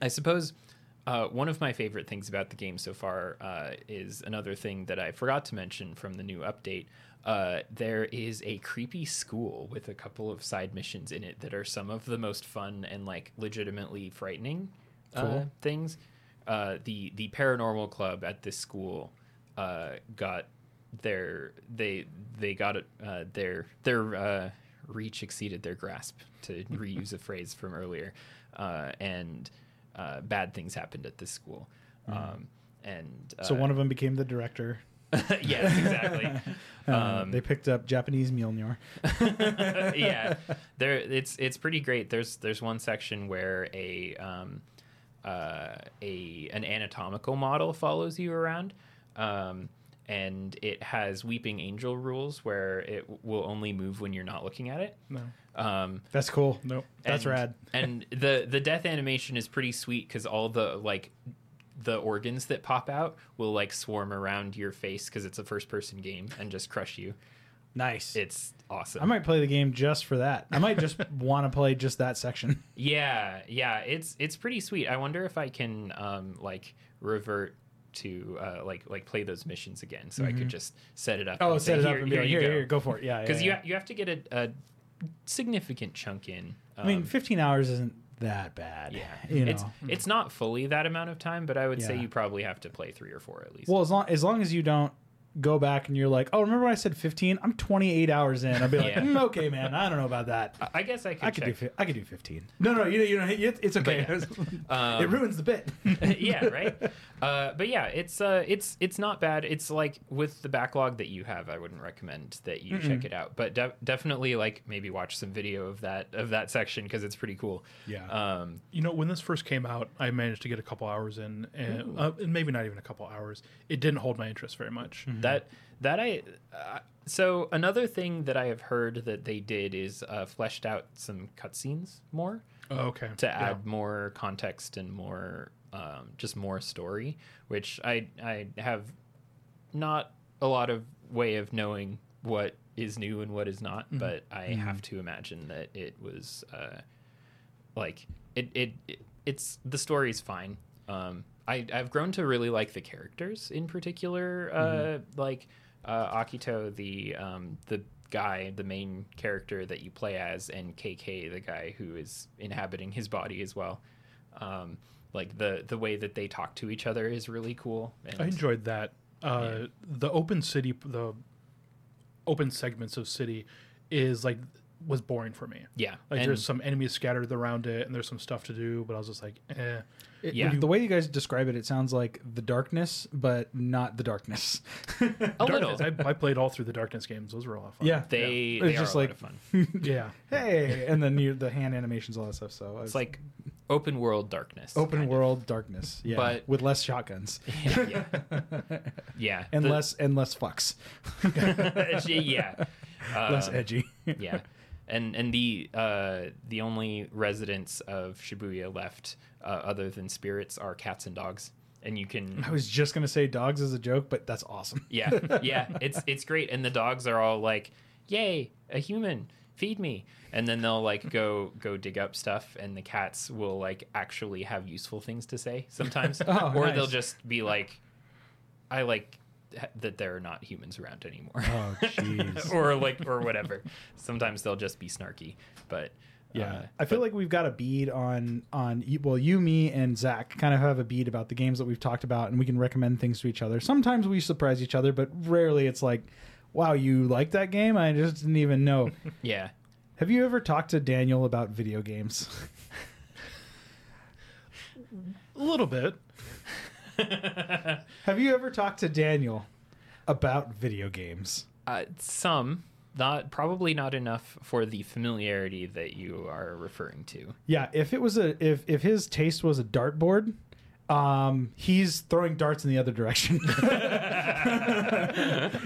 I suppose uh, one of my favorite things about the game so far uh, is another thing that I forgot to mention from the new update. Uh, there is a creepy school with a couple of side missions in it that are some of the most fun and like legitimately frightening uh, Cool. things. Uh, the the paranormal club at this school uh, got their they they got it uh, their their uh, reach exceeded their grasp to reuse a phrase from earlier, uh, and uh, bad things happened at this school. Um, and uh, So one of them became the director. yes, exactly. Uh, Um, they picked up Japanese Mjolnir. yeah, there it's it's pretty great. There's there's one section where a um, uh, a an anatomical model follows you around, um, and it has weeping angel rules where it w- will only move when you're not looking at it. No. Um, That's cool. Nope. That's and, rad. and the the death animation is pretty sweet because all the like the organs that pop out will like swarm around your face because it's a first person game and just crush you. Nice. It's awesome. I might play the game just for that. I might just want to play just that section. Yeah, yeah, it's it's pretty sweet. I wonder if I can um like revert to uh like like play those missions again, so I could just set it up. Oh, set say, it up "Here- and be here like, you here, go." here, go for it. Yeah, because yeah, you yeah. ha- you have to get a, a significant chunk in. I mean, um, 15 hours isn't that bad. yeah, you know. it's it's not fully that amount of time, but I would say you probably have to play three or four at least. well, as long as long as you don't go back and you're like, oh, remember when I said 15? I'm 28 hours in. I'll be like, Yeah. mm, okay, man, I don't know about that. I- I guess I could. I could do check. fi- I could do 15. No, no, you know, you know it- it's okay. Um, it ruins the bit. yeah, right. Uh, but yeah, it's uh, it's it's not bad. It's like with the backlog that you have, I wouldn't recommend that you check it out. But de- definitely, like maybe watch some video of that of that section because it's pretty cool. Yeah. Um, You know, when this first came out, I managed to get a couple hours in, and, uh, and maybe not even a couple hours. It didn't hold my interest very much. That that I uh, so another thing that I have heard that they did is uh, fleshed out some cutscenes more. Oh, okay. to Yeah. add more context and more um, just more story which i i have not a lot of way of knowing what is new and what is not but i have to imagine that it was uh, like it, it it it's the story's fine um i i've grown to really like the characters in particular uh like uh akito the um the guy the main character that you play as and kk the guy who is inhabiting his body as well. Um like the the way that they talk to each other is really cool I enjoyed that. Uh, The open city, the open segments of city, is like was boring for me. yeah Like and- there's some enemies scattered around it, and there's some stuff to do, but I was just like, eh. It- Yeah. The way you guys describe it, it sounds like the darkness, but not the darkness. a little Darkness. I, I played all through the darkness games; those were a lot of fun. Yeah. they It's they just are a like- lot of fun yeah. hey, and then you, the hand animations, all that stuff. So it's like open world darkness open kind of. world darkness. Yeah, But- with less shotguns yeah yeah and The- less and less fucks, yeah less Um, edgy. yeah and and the uh, the only residents of Shibuya left uh, other than spirits are cats and dogs, and you can I was just gonna say dogs as a joke, but that's awesome. yeah yeah it's it's great, and the dogs are all like, "Yay, a human." Feed me, and then they'll like go go dig up stuff, and the cats will like actually have useful things to say sometimes, Oh, or nice. they'll just be like, "I like that there are not humans around anymore." Oh jeez. or like or whatever. Sometimes they'll just be snarky, but Yeah, uh, I feel like we've got a bead on on you- well, you, me, and Zack kind of have a bead about the games that we've talked about, and we can recommend things to each other. Sometimes we surprise each other, but rarely it's like, "Wow, you like that game? I just didn't even know." yeah. have you ever talked to Daniel about video games? A little bit. Have you ever talked to Daniel about video games? Uh, some, not probably not enough for the familiarity that you are referring to. Yeah, if it was a if if his taste was a dartboard, um, he's throwing darts in the other direction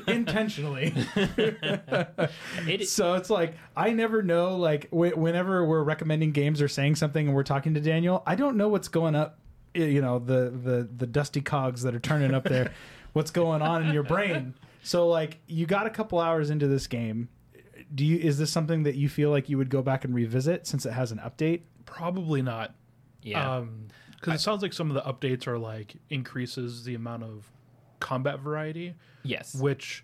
intentionally. It, So it's like I never know. Like wh- whenever we're recommending games or saying something, and we're talking to Daniel, I don't know what's going up. I- You know the the the dusty cogs that are turning up there. what's going on in your brain? So like you got a couple hours into this game. Do you is this something that you feel like you would go back and revisit since it has an update? Probably not. yeah, Um, because it sounds like some of the updates are like increases the amount of combat variety, yes, which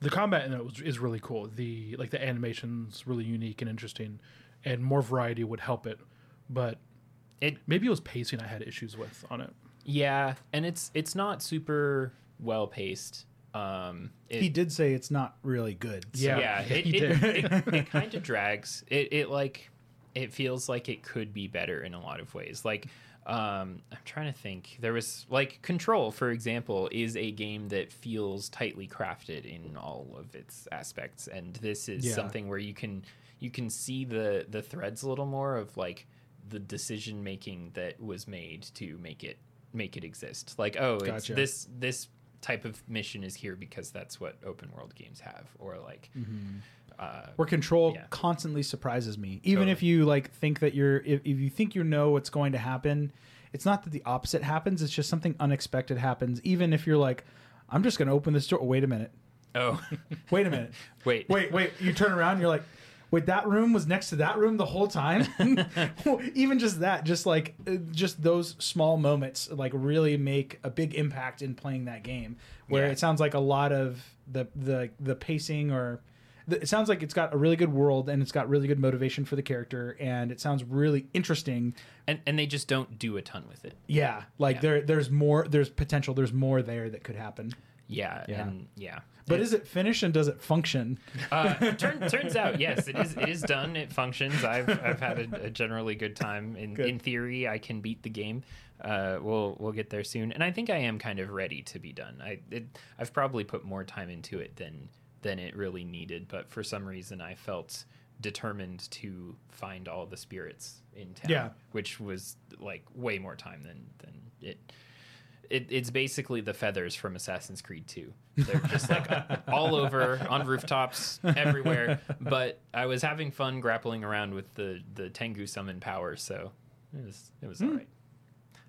the combat in it was, is really cool. The like the animation's really unique and interesting, and more variety would help it. But it maybe it was pacing I had issues with on it. yeah, and it's it's not super well paced. Um, it, he did say it's not really good. so- Yeah. yeah, it, he it, it, it kind of drags. It, it like it feels like it could be better in a lot of ways. Like um, I'm trying to think. There was like Control, for example, is a game that feels tightly crafted in all of its aspects, and this is Yeah. something where you can you can see the the threads a little more of like the decision making that was made to make it make it exist. Like oh, it's this this type of mission is here because that's what open world games have, or like. Uh, where control Yeah. constantly surprises me even Totally. if you like think that you're if, if you think you know what's going to happen it's not that the opposite happens it's just something unexpected happens even if you're like i'm just going to open this door wait a minute oh, wait a minute wait, wait wait you turn around you're like wait that room was next to that room the whole time even just that just like uh, just those small moments like really make a big impact in playing that game where Yeah. it sounds like a lot of the the the pacing or it sounds like it's got a really good world and it's got really good motivation for the character and it sounds really interesting and and they just don't do a ton with it. yeah like Yeah. there there's more there's potential there's more there that could happen Yeah, Yeah. and yeah. But is it finished and does it function Uh, turn, turns out, yes, it is. It is done. It functions. I've I've had a, a generally good time. In Good. in theory, I can beat the game. Uh, we'll we'll get there soon, and I think I am kind of ready to be done. I it, I've probably put more time into it than than it really needed, but for some reason, I felt determined to find all the spirits in town. Yeah. which was like way more time than than it it, it's basically the feathers from Assassin's Creed 2. They're just like all over on rooftops everywhere. But I was having fun grappling around with the the Tengu summon power, so it was it was all right.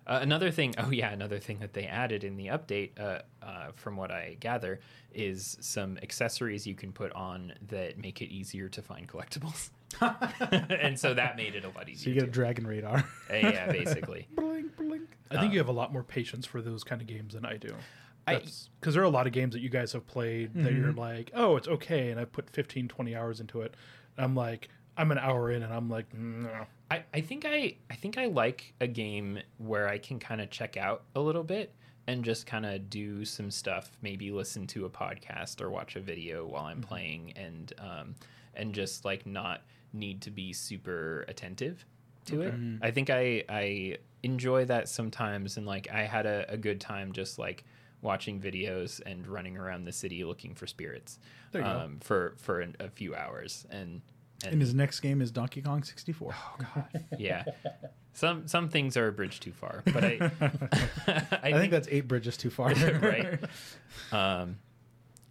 Uh, another thing, oh yeah, another thing that they added in the update, uh, uh, from what I gather, is some accessories you can put on that make it easier to find collectibles, and so that made it a lot so easier. you get a too. dragon radar Uh, yeah, basically. blink blink I think you have a lot more patience for those kind of games than I do. Because there are a lot of games that you guys have played that you're like, oh, it's okay. And I put 15, 20 hours into it. And I'm like, I'm an hour in and I'm like, no. I, I think I I think I like a game where I can kind of check out a little bit and just kind of do some stuff, maybe listen to a podcast or watch a video while I'm playing and um and just like not need to be super attentive to it. I think I I enjoy that sometimes and like I had a, a good time just like watching videos and running around the city looking for spirits There you go. um, for for an, a few hours and and his next game is donkey kong 64 Oh god. yeah some some things are a bridge too far but i i, I think that's eight bridges too far. right um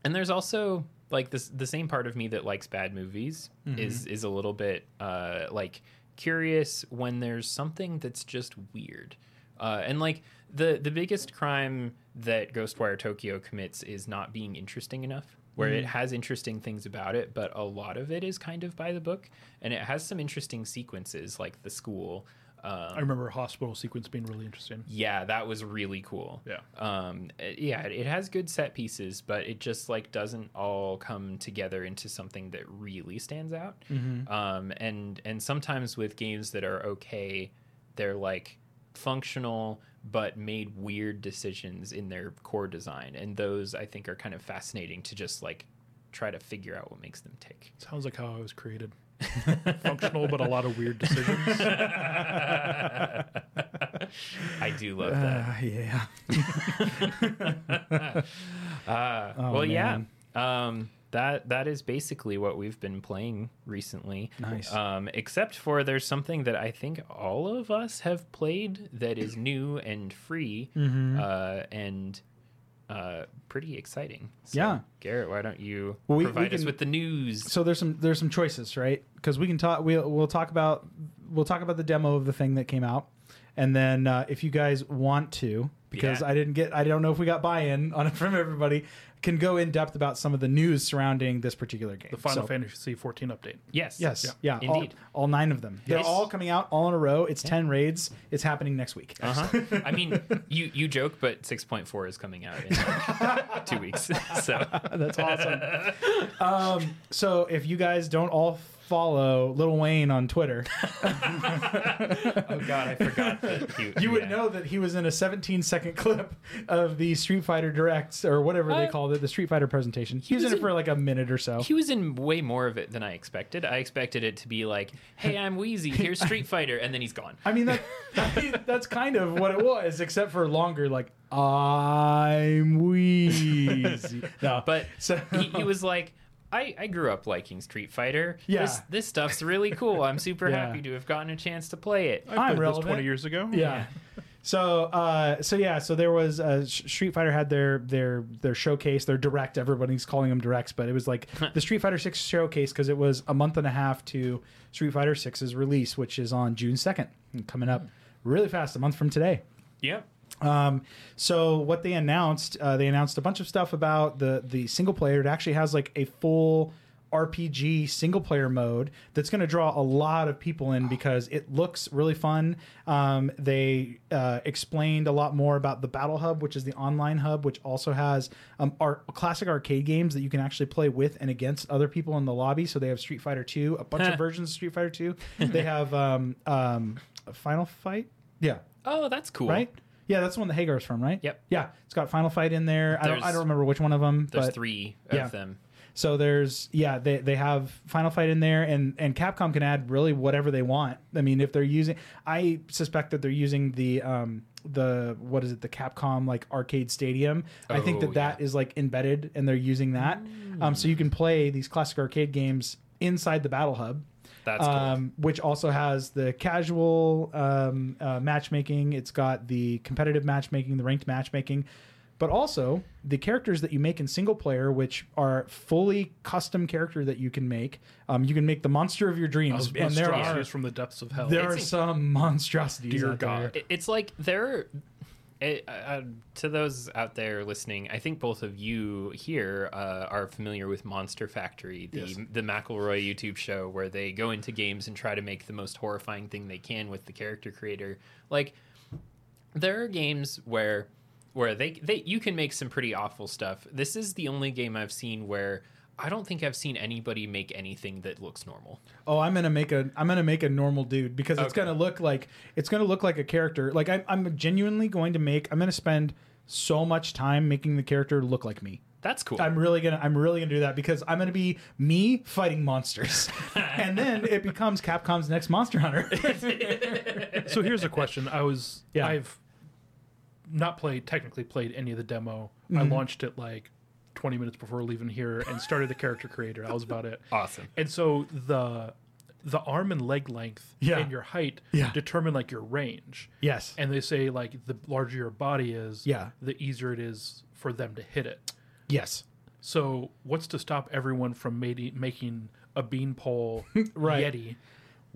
and there's also like this the same part of me that likes bad movies is is a little bit uh like curious when there's something that's just weird. Uh, and like the the biggest crime that Ghostwire Tokyo commits is not being interesting enough. Where it has interesting things about it, but a lot of it is kind of by the book, and it has some interesting sequences, like the school. Um, I remember a hospital sequence being really interesting. yeah, that was really cool. Yeah. Um, it- yeah, it has good set pieces, but it just like doesn't all come together into something that really stands out. Um, and and sometimes with games that are okay, they're like functional but made weird decisions in their core design, and those I think are kind of fascinating to just like try to figure out what makes them tick. Sounds like how I was created. Functional, but a lot of weird decisions. I do love that. Uh, yeah. Uh, Oh, well, man. yeah. Um, that that is basically what we've been playing recently. Nice. Um, except for there's something that I think all of us have played that is new and free, Mm-hmm. uh, and uh, pretty exciting. So, Yeah. Garritt, why don't you Well, we- we provide us with the news? So there's some there's some choices, right? Because we can talk. We'll we'll talk about we'll talk about the demo of the thing that came out, and then uh, if you guys want to, because Yeah. I didn't get, I don't know if we got buy-in on it from everybody, can go in depth about some of the news surrounding this particular game. The Final So- Fantasy 14 update. yes. Yes, yeah, all, Indeed. all nine of them. They're Yes. all coming out all in a row. It's ten raids. It's happening next week. Uh huh. I mean, you you joke, but 6.4 is coming out in like two weeks. So That's awesome. um, so if you guys don't all follow Lil Wayne on Twitter, oh god, I forgot that he, you would yeah. know that he was in a 17 second clip of the Street Fighter Directs or whatever they Uh, called it, the Street Fighter presentation. He, was, was in it for like a minute or so. He was in way more of it than I expected. I expected it to be like, "Hey, I'm Weezy. Here's Street Fighter," and then he's gone. I mean, that, I mean, that's kind of what it was, except for longer. Like I'm Weezy. No, But So- he, he was like, I, "I grew up liking Street Fighter. Yeah. This this stuff's really cool. I'm super Yeah. happy to have gotten a chance to play it." I I'm played this relevant. 20 years ago. yeah. So, uh, so yeah, so there was uh, Street Fighter had their their their showcase, their direct. Everybody's calling them directs, but it was like the Street Fighter Six showcase because it was a month and a half to Street Fighter 6's release, which is on June second, coming up really fast, a month from today. Yep. Um, so what they announced, uh, they announced a bunch of stuff about the the single player. It actually has like a full RPG single player mode that's going to draw a lot of people in because it looks really fun. Um, they uh, explained a lot more about the Battle Hub, which is the online hub, which also has um, our classic arcade games that you can actually play with and against other people in the lobby. So they have Street Fighter Two, a bunch of versions of Street Fighter Two. they have um, um, Final Fight. Yeah, Oh, that's cool. right? Yeah, that's the one that Haggar's from, right? Yep. Yeah, it's got Final Fight in there. I don't, I don't remember which one of them, There's but three of yeah. them. so there's yeah, they they have Final Fight in there, and and Capcom can add really whatever they want. I mean, if they're using, I suspect that they're using the um the what is it the Capcom like arcade stadium. I think Oh, that that is like embedded, and they're using that. Um, so you can play these classic arcade games inside the Battle Hub That's cool. um, which also has the casual um, uh, matchmaking. It's got the competitive matchmaking, the ranked matchmaking, but also the characters that you make in single player, which are fully custom character that you can make. Um, you can make the monster of your dreams, and there are from the depths of hell. there are It's- some monstrosities. Dear out God. there. It's like there it, uh, to those out there listening i think both of you here uh, are familiar with monster factory the Yes. the mcelroy youtube show where they go into games and try to make the most horrifying thing they can with the character creator like there are games where where they, they you can make some pretty awful stuff this is the only game i've seen where i don't think i've seen anybody make anything that looks normal Oh, I'm gonna make a I'm gonna make a normal dude because it's Okay. gonna look like it's gonna look like a character. Like I'm I'm genuinely going to make I'm gonna spend so much time making the character look like me. that's cool I'm really gonna I'm really gonna do that because I'm gonna be me fighting monsters, and then it becomes Capcom's next Monster Hunter. so here's a question. I was Yeah. I've not played technically played any of the demo. I Mm-hmm. launched it like 20 minutes before leaving here and started the character creator. That was about it. awesome And so the the arm and leg length Yeah. and your height Yeah. determine like your range. yes. And they say like the larger your body is, Yeah. the easier it is for them to hit it. Yes. So what's to stop everyone from made, making a beanpole Right. Yeti?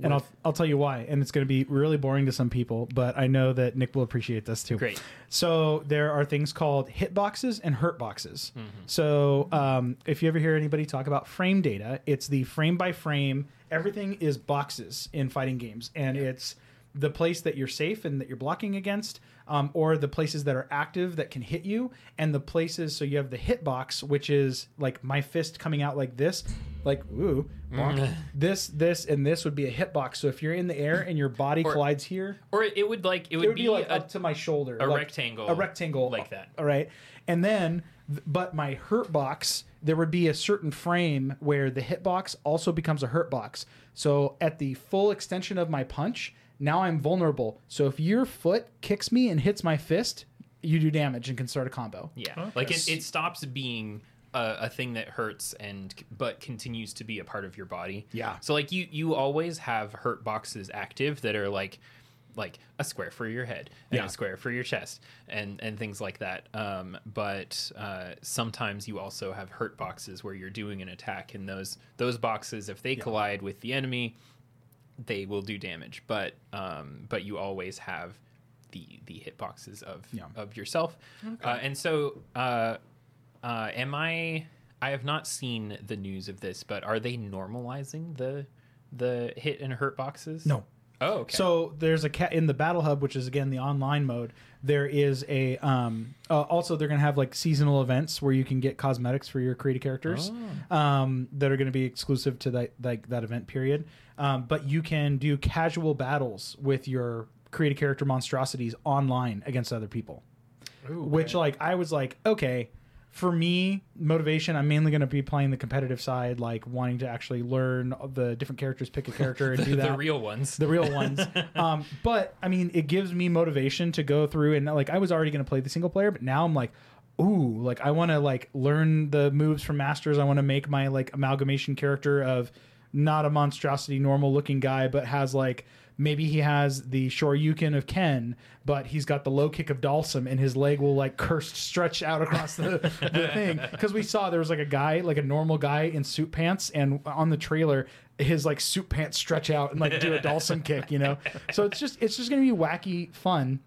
And I'll, I'll tell you why. And it's going to be really boring to some people, but I know that Nick will appreciate this too. Great. So there are things called hit boxes and hurt boxes. Mm-hmm. So um, if you ever hear anybody talk about frame data, it's the frame by frame. Everything is boxes in fighting games, and it's the place that you're safe and that you're blocking against, um, or the places that are active that can hit you, and the places. So you have the hit box, which is like my fist coming out like this, like ooh, bonk. Mm. this, this, and this would be a hit box. So if you're in the air and your body Or- collides here, Or it, it would like it would, it would be, like a, up to my shoulder, a like rectangle, a rectangle like that. All right, and then, th- but my hurt box, there would be a certain frame where the hit box also becomes a hurt box. So at the full extension of my punch, now I'm vulnerable. So if your foot kicks me and hits my fist, you do damage and can start a combo. Yeah, like it, it stops being a, a thing that hurts and but continues to be a part of your body. Yeah. So like you you always have hurt boxes active that are like like a square for your head and Yeah. a square for your chest and and things like that. Um, but uh, sometimes you also have hurt boxes where you're doing an attack, and those those boxes, if they collide with the enemy, they will do damage. But um, but you always have the the hit boxes of Yeah. of yourself. Uh, and so, uh, uh, am I? I have not seen the news of this, but are they normalizing the the hit and hurt boxes? No. Oh, okay. So there's a cat in the battle hub, which is again the online mode. There is a um, uh, also they're gonna have like seasonal events where you can get cosmetics for your created characters um, that are gonna be exclusive to that like that event period. Um, but you can do casual battles with your creative character monstrosities online against other people. Which like I was like okay. For me, motivation, I'm mainly going to be playing the competitive side, like wanting to actually learn the different characters, pick a character, and do that the real ones. the real ones. um, but I mean, it gives me motivation to go through and like I was already going to play the single player, but now I'm like, ooh, like I want to like learn the moves from masters. I want to make my like amalgamation character of not a monstrosity, normal looking guy, but has like maybe he has the Shoryuken of Ken, but he's got the low kick of Dhalsim, and his leg will like cursed stretch out across the, the thing. Because we saw there was like a guy, like a normal guy in suit pants, and on the trailer, his like suit pants stretch out and like do a Dhalsim kick, you know. So it's just it's just gonna be wacky fun.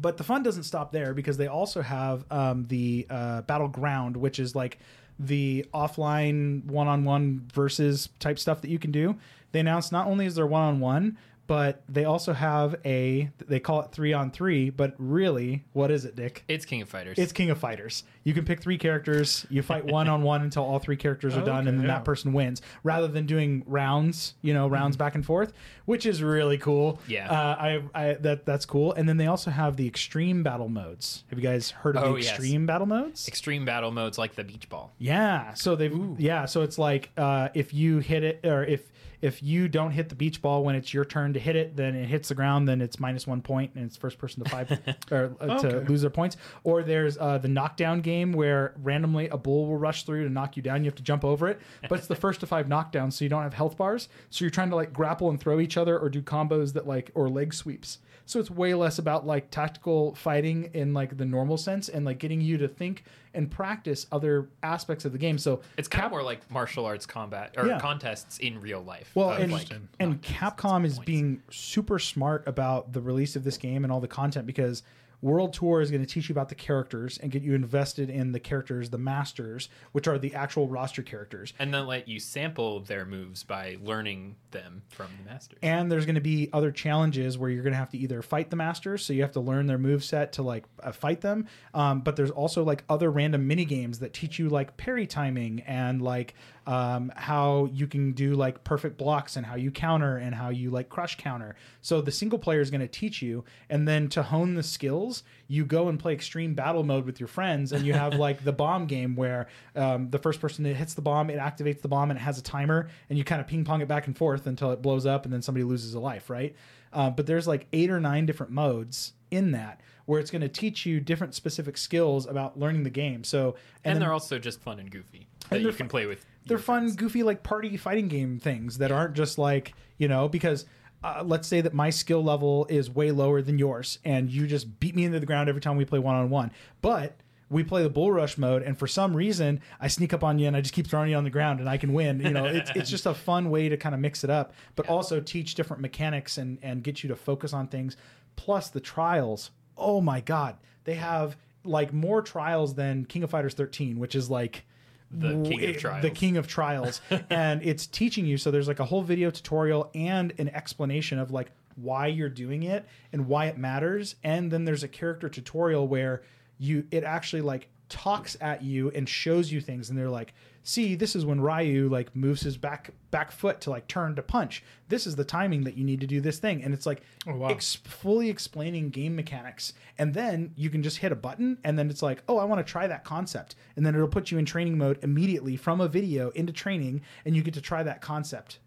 But the fun doesn't stop there because they also have um, the uh, battleground, which is like the offline one-on-one versus type stuff that you can do. They announced not only is there one-on-one, but they also have a they call it three on three, but really, what is it, Dick? it's King of Fighters. It's King of Fighters. You can pick three characters. You fight one on one until all three characters are done, and then yeah. that person wins. Rather than doing rounds, you know, rounds back and forth, which is really cool. Yeah. uh, I, I that that's cool. And then they also have the extreme battle modes. Have you guys heard of Oh, the yes. extreme battle modes? extreme battle modes like the beach ball. Yeah. So they've yeah. So it's like uh, if you hit it or if if you don't hit the beach ball when it's your turn to hit it, then it hits the ground. Then it's minus one point, and it's first person to five or uh, to lose their points. Or there's uh, the knockdown game where randomly a bull will rush through to knock you down. You have to jump over it, but it's the first to five knockdowns, so you don't have health bars. So you're trying to like grapple and throw each other or do combos that like or leg sweeps. So it's way less about like tactical fighting in like the normal sense and like getting you to think and practice other aspects of the game. So It's kind of more like martial arts combat or Yeah. contests in real life. well, and, like, and Capcom is points. being super smart about the release of this game and all the content because World Tour is going to teach you about the characters and get you invested in the characters, the masters, which are the actual roster characters. and then let you sample their moves by learning them from the masters. And there's going to be other challenges where you're going to have to either fight the masters, so you have to learn their move set to like uh, fight them. Um, but there's also like other random mini games that teach you like parry timing and like um, how you can do like perfect blocks and how you counter and how you like crush counter. So the single player is going to teach you, and then to hone the skills, you go and play extreme battle mode with your friends, and you have like the bomb game where um, the first person that hits the bomb, it activates the bomb and it has a timer, and you kind of ping pong it back and forth until it blows up, and then somebody loses a life, right? Uh, but there's like eight or nine different modes in that where it's going to teach you different specific skills about learning the game. So and then- they're also just fun and goofy that And you can play with. They're fun, friends. goofy, like party fighting game things that aren't just like you know because. Uh, let's say that my skill level is way lower than yours, and you just beat me into the ground every time we play one on one. But we play the bull rush mode, and for some reason, I sneak up on you and I just keep throwing you on the ground, and I can win. You know, it's it's just a fun way to kind of mix it up, but also teach different mechanics and and get you to focus on things. Plus the trials. Oh my god, they have like more trials than King of Fighters 13, which is like The eh, king of trials. The king of trials, and it's teaching you. So there's like a whole video tutorial and an explanation of like why you're doing it and why it matters. And then there's a character tutorial where you it actually like talks at you and shows you things, and they're like, "See, this is when Ryu like moves his back back foot to like turn to punch. This is the timing that you need to do this thing." And it's like oh, wow. ex- fully explaining game mechanics and then you can just hit a button and then it's like oh i want to try that concept and then it'll put you in training mode immediately from a video into training and you get to try that concept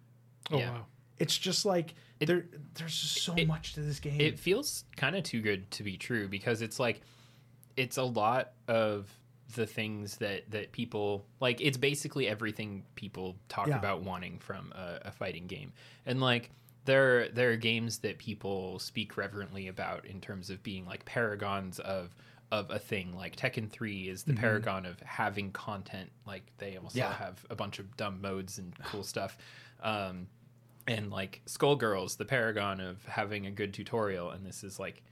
Oh Yeah. wow. it's just like there there's so it- much to this game it feels kind of too good to be true because it's like it's a lot of the things that that people like it's basically everything people talk Yeah. about wanting from a, a fighting game. And like there there are games that people speak reverently about in terms of being like paragons of of a thing. Like Tekken 3 is the paragon of having content. Like they also Yeah. have a bunch of dumb modes and cool stuff. Um and like Skullgirls, the paragon of having a good tutorial, and this is like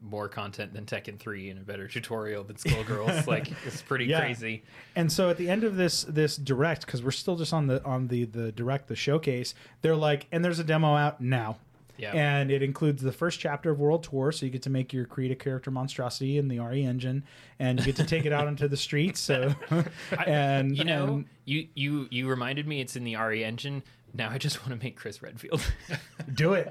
more content than Tekken 3 and a better tutorial than Skullgirls. like it's pretty Yeah. crazy. and so at the end of this this direct because we're still just on the on the the direct the showcase they're like and there's a demo out now Yeah. and it includes the first chapter of World Tour, so you get to make your create a character monstrosity in the RE engine, and you get to take it out into the streets. So, and you know, and you you you reminded me it's in the RE engine. Now I just want to make Chris Redfield do it.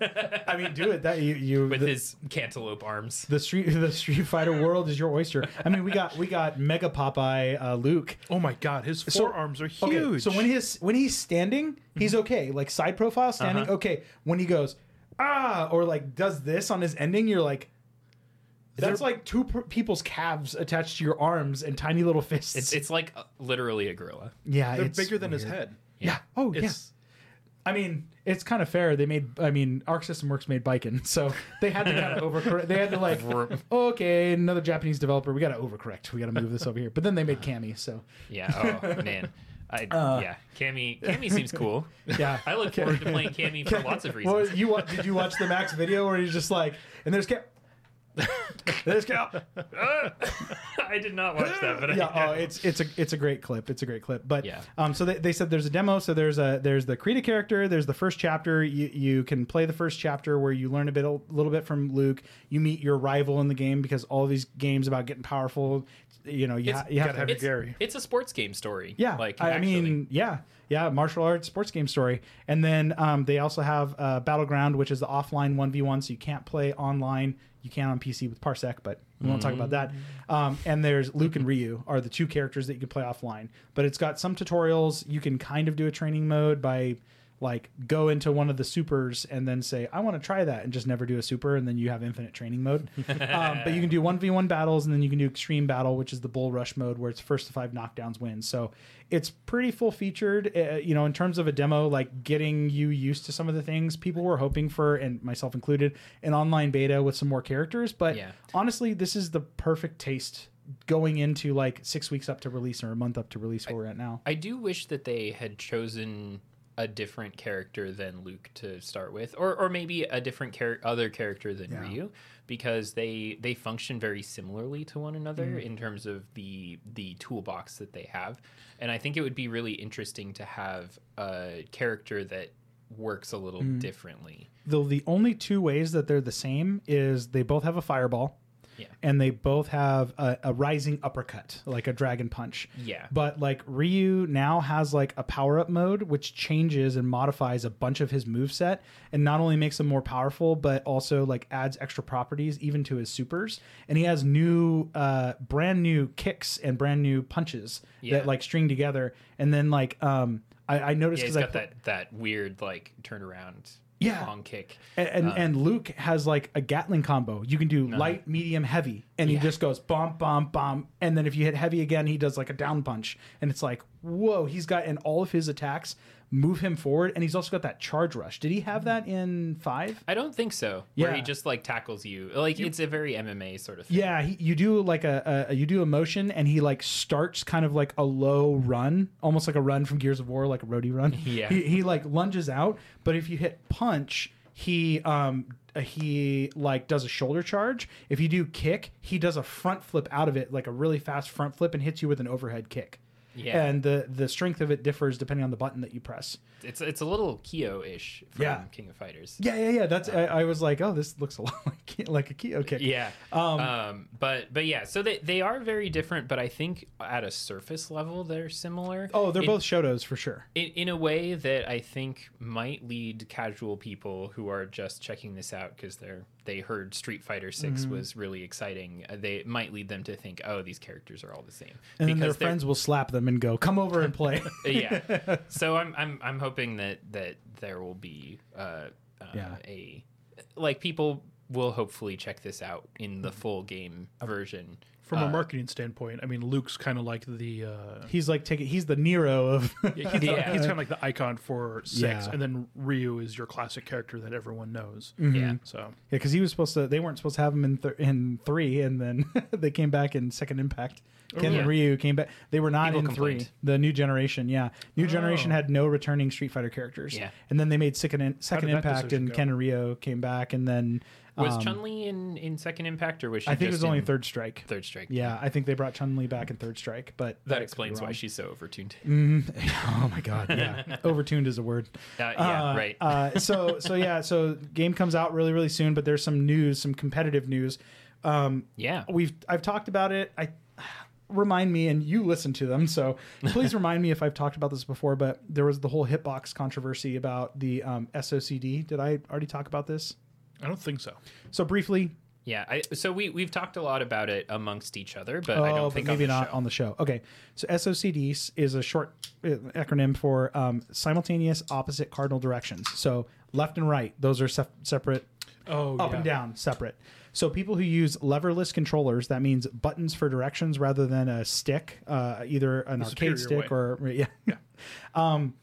I mean, do it. That you you with the, his cantaloupe arms. the street the Street Fighter world is your oyster. I mean, we got we got Mega Popeye uh, Luke. Oh my god, his forearms are huge. Okay, so when he's when he's standing, he's okay. Like side profile standing, Uh-huh. okay. When he goes ah or like does this on his ending, you're like. That's like two per- people's calves attached to your arms and tiny little fists. It's it's like uh, literally a gorilla. yeah, they're it's bigger than his head. Yeah. Oh, yeah. I mean, it's kind of fair. They made. I mean, Arc System Works made Baiken, so they had to kind of overcorrect. They had to like, okay, another Japanese developer. We got to overcorrect. We got to move this over here. But then they made Cammy, so Yeah. Oh man. I Uh, yeah. Cammy Cammy seems cool. yeah. I look forward to playing Cammy for lots of reasons. Well, you did you watch the Max video where he's just like, and there's Cam. There's Cam. I did not watch that, but yeah, I, oh, it's it's a it's a great clip. It's a great clip. But Yeah. um, so they, they said there's a demo. So there's a there's the Krita character. There's the first chapter. You you can play the first chapter where you learn a bit a little bit from Luke. You meet your rival in the game because all these games about getting powerful. You know, you, It's- ha- you have gotta have it's, Gary. it's a sports game story. yeah, like I, I actually. mean, yeah, yeah, martial arts sports game story, and then um, they also have uh, Battleground, which is the offline one v one, so you can't play online. You can on PC with Parsec, but we won't talk about that. Um, and there's Luke and Ryu are the two characters that you can play offline, but it's got some tutorials. You can kind of do a training mode by like go into one of the supers and then say I want to try that and just never do a super and then you have infinite training mode. um, but you can do one v one battles and then you can do extreme battle, which is the bull rush mode where it's first to five knockdowns win. So it's pretty full featured. Uh, you know, in terms of a demo, like getting you used to some of the things people were hoping for, and myself included, an online beta with some more characters. But Yeah. honestly, this is the perfect taste going into like six weeks up to release or a month up to release where we're at now. I do wish that they had chosen a different character than Luke to start with, or or maybe a different char- other character than Yeah. Ryu, because they they function very similarly to one another Mm-hmm. in terms of the the toolbox that they have, and I think it would be really interesting to have a character that works a little Mm. differently. Though the only two ways that they're the same is they both have a fireball. Yeah. And they both have a, a rising uppercut, like a dragon punch. Yeah. But like Ryu now has like a power up mode, which changes and modifies a bunch of his move set, and not only makes him more powerful, but also like adds extra properties even to his supers. And he has new, uh, brand new kicks and brand new punches Yeah. that like string together. And then like, um, I, I noticed Yeah, he's because I got that that weird like turnaround Yeah. long kick. and and, Um, and Luke has like a Gatling combo. You can do light, medium, heavy, and he just goes bomb, bomb, bomb. And then if you hit heavy again, he does like a down punch, and it's like whoa. He's got and all of his attacks move him forward, and he's also got that charge rush. Did he have that in five? I don't think so. Where he just like tackles you. Like it's a very MMA sort of thing. Yeah, he, you do like a, a you do a motion, and he like starts kind of like a low run, almost like a run from Gears of War, like a roadie run. Yeah. he, he like lunges out, but if you hit punch, he um he like does a shoulder charge. If you do kick, he does a front flip out of it, like a really fast front flip, and hits you with an overhead kick. Yeah. and the the strength of it differs depending on the button that you press. It's it's a little Kyo-ish from Yeah. King of Fighters. Yeah, yeah, yeah. That's I, I was like, oh, this looks a lot like like a Kyo kick. Yeah. Um, Um, but but yeah, so they they are very different, but I think at a surface level they're similar. Oh, they're In- both Shotos for sure. in, in a way that I think might lead casual people who are just checking this out because they're they heard Street Fighter 6 Mm-hmm. was really exciting. Uh, they it might lead them to think, oh, these characters are all the same. And then their friends will slap them and go, "Come over and play." yeah. So I'm I'm I'm hoping that that there will be uh, uh Yeah. a like people will hopefully check this out in the full game version. From a Uh, marketing standpoint, I mean, Luke's kind of like the uh, he's like taking he's the Nero of yeah, he's, Yeah. he's kind of like the icon for six, Yeah. and then Ryu is your classic character that everyone knows. Yeah. So yeah, because he was supposed to. They weren't supposed to have him in th- in three, and then they came back in Second Impact. Ken yeah. and Ryu came back. They were not People in complained. three. The new generation, yeah, new generation Oh. had no returning Street Fighter characters. Yeah. and then they made Second Second Impact, and go? Ken and Ryu came back, and then Was um, Chun Li in in Second Impact or was she? I think it was only Third Strike. Third Strike. Yeah, I think they brought Chun Li back in Third Strike, but That be explains why she's so overtuned. Mm, oh my god, yeah, overtuned is a word. Uh, yeah, Uh, right. uh, so so yeah, so game comes out really really soon, but there's some news, some competitive news. Um, yeah. we've I've talked about it. I remind me, and you listen to them, so please remind me if I've talked about this before. But there was the whole hitbox controversy about the um, SOCD. Did I already talk about this? I don't think so. So briefly, Yeah. I, so we we've talked a lot about it amongst each other, but I oh, don't but think maybe on the not show. on the show. Okay, so SOCDs is a short uh, acronym for um, simultaneous opposite cardinal directions. So left and right, those are sep- separate Oh, up yeah. and down separate. So people who use leverless controllers, that means buttons for directions rather than a stick, uh, either an arcade superior stick or yeah. um,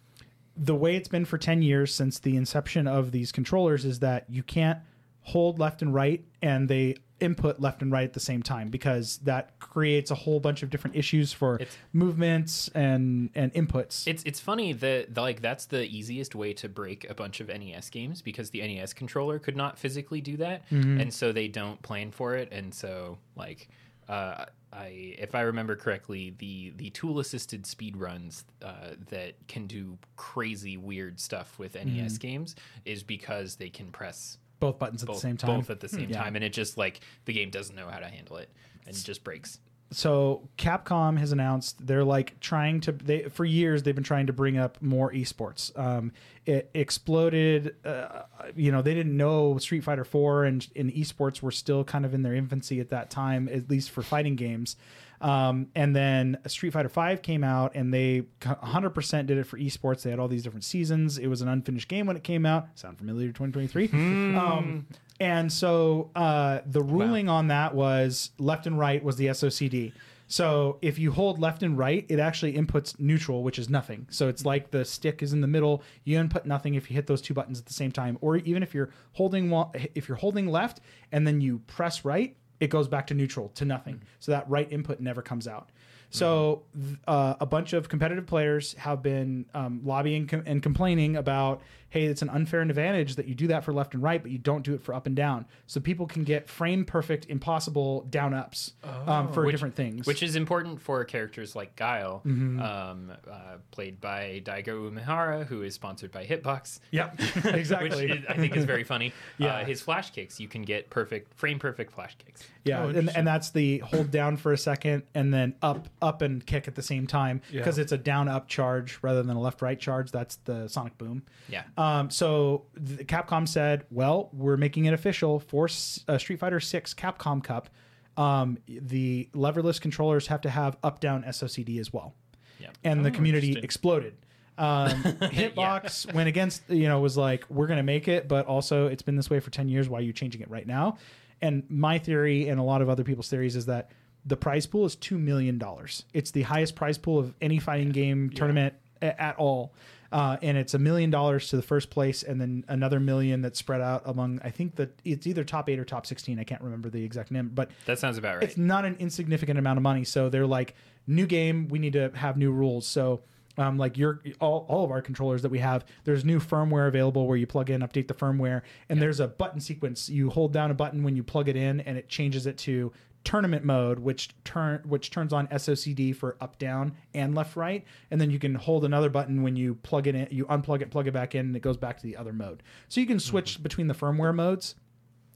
the way it's been for ten years since the inception of these controllers is that you can't hold left and right, and they input left and right at the same time because that creates a whole bunch of different issues for It's- movements and and inputs. It's it's funny that like that's the easiest way to break a bunch of NES games because the NES controller could not physically do that, Mm-hmm. and so they don't plan for it, and so like uh, I if I remember correctly, the the tool assisted speed runs uh, that can do crazy weird stuff with Mm-hmm. NES games is because they can press both buttons at the same time. both at the same Yeah. time, and it just like the game doesn't know how to handle it and it just breaks. So Capcom has announced they're like trying to they for years they've been trying to bring up more esports. Um, it exploded. Uh, you know they didn't know Street Fighter Four and and esports were still kind of in their infancy at that time, at least for fighting games. Um, and then Street Fighter V came out, and they 100% did it for esports. They had all these different seasons. It was an unfinished game when it came out. Sound familiar? 2023. Um, and so uh, the ruling on that was left and right was the SOCD. So if you hold left and right, it actually inputs neutral, which is nothing. So it's like the stick is in the middle. You input nothing if you hit those two buttons at the same time, or even if you're holding if you're holding left and then you press right, it goes back to neutral to nothing. So that right input never comes out. So th- uh, a bunch of competitive players have been um, lobbying com- and complaining about, hey, it's an unfair advantage that you do that for left and right, but you don't do it for up and down. So people can get frame perfect, impossible down ups um, for different things. Which is important for characters like Guile, Mm-hmm. um, uh, played by Daigo Umehara, who is sponsored by Hitbox. yeah, exactly. Which is, I think is very funny. Yeah. Uh, his flash kicks, you can get perfect, frame perfect flash kicks. Yeah, Oh, and, and that's the hold down for a second and then up, up and kick at the same time Yeah. because it's a down up charge rather than a left right charge. That's the Sonic Boom. Yeah. Um, so the, Capcom said, "Well, we're making it official for uh, Street Fighter Six Capcom Cup. Um, the leverless controllers have to have up down SOCD as well." Yeah. And the Oh, community exploded. Um, Hitbox went against, you know, was like, "We're going to make it, but also it's been this way for ten years. Why are you changing it right now?" And my theory and a lot of other people's theories is that the prize pool is two million dollars. It's the highest prize pool of any fighting game tournament a- at all. Uh, and it's a million dollars to the first place, and then another million that's spread out among. I think that it's either top eight or top sixteen. I can't remember the exact number, but That sounds about right. it's not an insignificant amount of money. So they're like, new game, we need to have new rules. So um, like your all, all of our controllers that we have, there's new firmware available where you plug in, update the firmware, and there's a button sequence. You hold down a button when you plug it in, and it changes it to tournament mode, which turn which turns on SOCD for up down and left right, and then you can hold another button when you plug it in, you unplug it, plug it back in, and it goes back to the other mode. So you can switch between the firmware modes.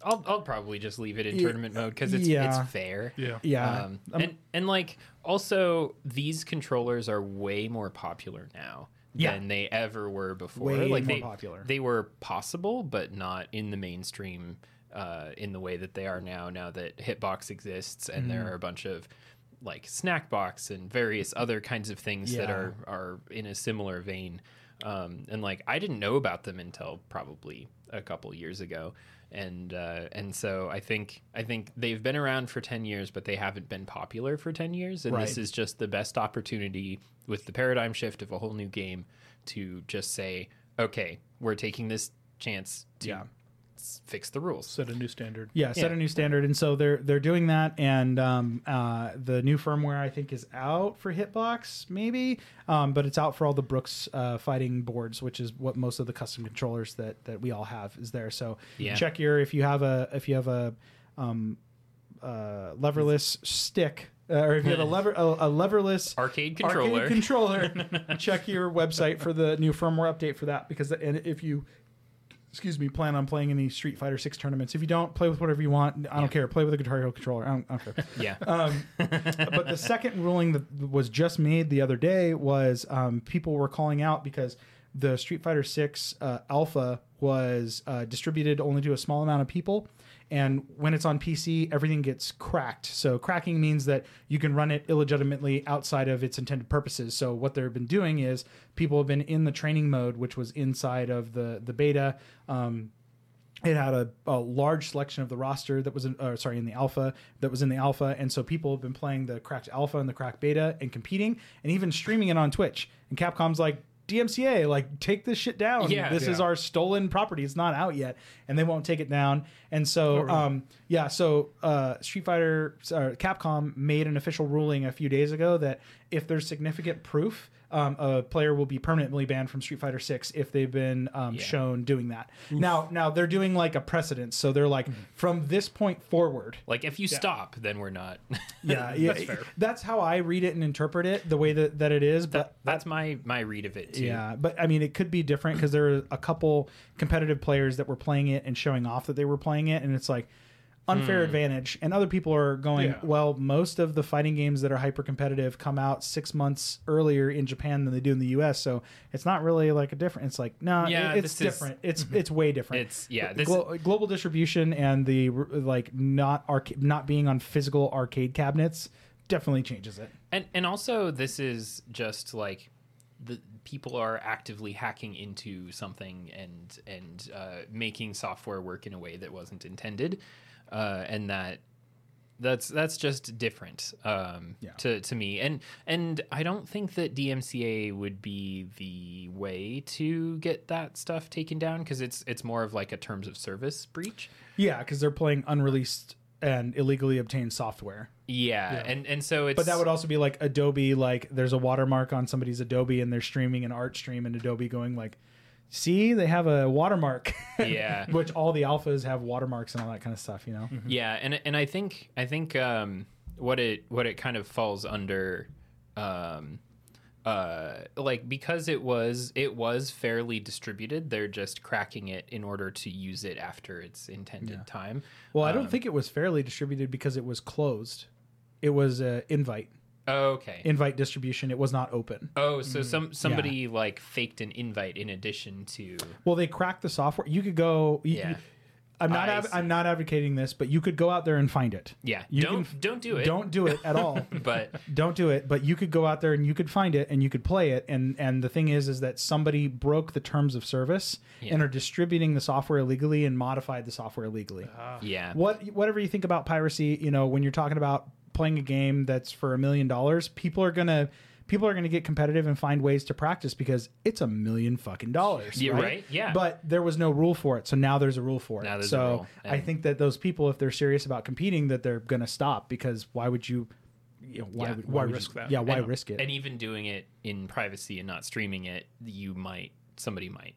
I'll, I'll probably just leave it in tournament mode because it's yeah. it's fair. Yeah. Yeah, Um, Um, and and like also these controllers are way more popular now Yeah. than they ever were before. Way like more they, popular. They were possible, but not in the mainstream uh, in the way that they are now. Now that Hitbox exists and Mm-hmm. there are a bunch of like Snackbox and various other kinds of things that are are in a similar vein. Um, and like I didn't know about them until probably a couple years ago, and uh, and so I think I think they've been around for ten years, but they haven't been popular for ten years, and this is just the best opportunity with the paradigm shift of a whole new game to just say, okay, we're taking this chance to Yeah. S- fix the rules. Set a new standard. Yeah, set Yeah. a new standard, and so they're they're doing that, and um, uh, the new firmware I think is out for Hitbox, maybe, um, but it's out for all the Brooks uh, fighting boards, which is what most of the custom controllers that that we all have is there. So Yeah. check your if you have a if you have a um, uh, leverless stick. Uh, or if you have a lever a, a leverless Arcade controller. arcade controller, check your website for the new firmware update for that. Because and if you excuse me, plan on playing any Street Fighter Six tournaments. If you don't, play with whatever you want. I don't Yeah. care. Play with a Guitar Hero controller. I don't, I don't care. yeah, um, but the second ruling that was just made the other day was um, people were calling out because the Street Fighter Six uh, Alpha was uh, distributed only to a small amount of people. And when it's on PC, everything gets cracked. So cracking means that you can run it illegitimately outside of its intended purposes. So what they've been doing is people have been in the training mode, which was inside of the the beta. Um, it had a, a large selection of the roster that was in, uh, sorry in the alpha that was in the alpha and so people have been playing the cracked alpha and the cracked beta and competing and even streaming it on twitch and capcom's like DMCA, like take this shit down. Yeah. this is our stolen property. It's not out yet, and they won't take it down. And so, really? um, yeah, so uh, Street Fighter, uh, Capcom made an official ruling a few days ago that if there's significant proof, um, a player will be permanently banned from Street Fighter Six if they've been um, Yeah. shown doing that. Now, now they're doing like a precedent, so they're like from this point forward. like if you stop, then we're not. Yeah, yeah, That's fair. that's how I read it and interpret it, the way that, that it is. But That's my my read of it too. Yeah, but I mean, it could be different because there were a couple competitive players that were playing it and showing off that they were playing it, and it's like unfair advantage. And other people are going, Yeah. well, most of the fighting games that are hyper competitive come out six months earlier in Japan than they do in the U.S. So it's not really like a different. It's like no, Yeah, it- it's this is- different. It's it's way different. It's yeah. This Glo- global distribution and the like not arca- not being on physical arcade cabinets definitely changes it. and and also this is just like the people are actively hacking into something and and uh, making software work in a way that wasn't intended, uh, and that that's that's just different um, Yeah. to to me. And and I don't think that DMCA would be the way to get that stuff taken down because it's it's more of like a terms of service breach. Yeah, because they're playing unreleased and illegally obtained software. Yeah, and and so it's But that would also be like Adobe, like there's a watermark on somebody's Adobe and they're streaming an art stream and Adobe going like, see, they have a watermark. yeah Which all the alphas have watermarks and all that kind of stuff, you know? Yeah, and and I think I think um, what it what it kind of falls under, um, uh, like because it was it was fairly distributed, they're just cracking it in order to use it after its intended time. Well, I don't Um, think it was fairly distributed because it was closed. It was uh, invite, Oh, okay. invite distribution. It was not open. oh, so mm-hmm. some somebody like faked an invite in addition to. Well, they cracked the software. You could go. you- Yeah. I'm not. I Av- see. I'm not advocating this, but you could go out there and find it. Yeah, You don't can- don't do it. Don't do it at all. But don't do it but you could go out there and you could find it and you could play it and and the thing is is that somebody broke the terms of service Yeah. and are distributing the software illegally and modified the software illegally ah. yeah, what whatever you think about piracy you know when you're talking about playing a game that's for a million dollars people are gonna people are to get competitive and find ways to practice because it's a million fucking dollars. Yeah, right? right? Yeah. But there was no rule for it, so now there's a rule for it. Now there's a so rule, I think that those people, if they're serious about competing, that they're to stop because why would you? You know, why Yeah. would Why you- risk that? Yeah, why and, risk it? And even doing it in privacy and not streaming it, you might somebody might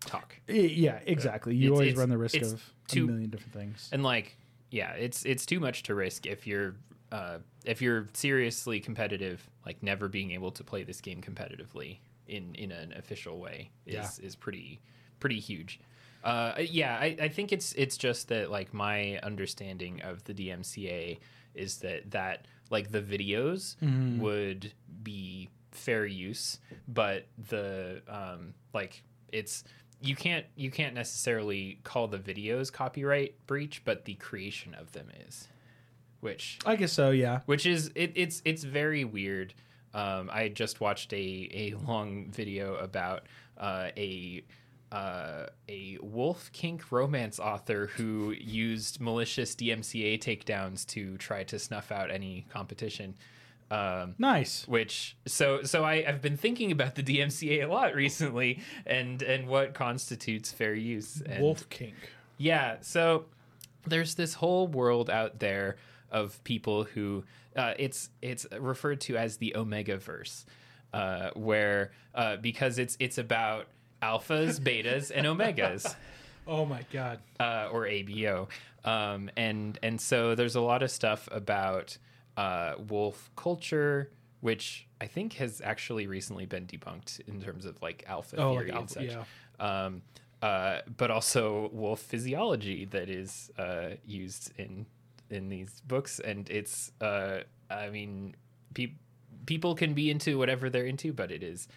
talk. Yeah, exactly. You It's- always it's- run the risk of too- a million different things. And like, yeah, it's it's too much to risk if you're uh, if you're seriously competitive, like never being able to play this game competitively in in an official way is Yeah. is pretty pretty huge. Uh, yeah, I, I think it's it's just that like my understanding of the DMCA is that that like the videos would be fair use, but the um, like it's you can't you can't necessarily call the videos copyright breach, but the creation of them is, which I guess so. Yeah. which is it, it's it's very weird. Um, I just watched a a long video about uh, a uh, a wolf kink romance author who used malicious DMCA takedowns to try to snuff out any competition. Um, Nice. which so so I, I've been thinking about the DMCA a lot recently and and what constitutes fair use. And Wolf Kink. yeah, so there's this whole world out there of people who uh, it's it's referred to as the Omega verse, uh, where uh, because it's it's about alphas, betas, and omegas Oh my god. uh, or ABO, um, and and so there's a lot of stuff about uh, wolf culture, which I think has actually recently been debunked in terms of like alpha Oh, like theory and such. yeah. Um, uh, but also wolf physiology that is uh, used in in these books, and it's uh, I mean, pe- people can be into whatever they're into, but it is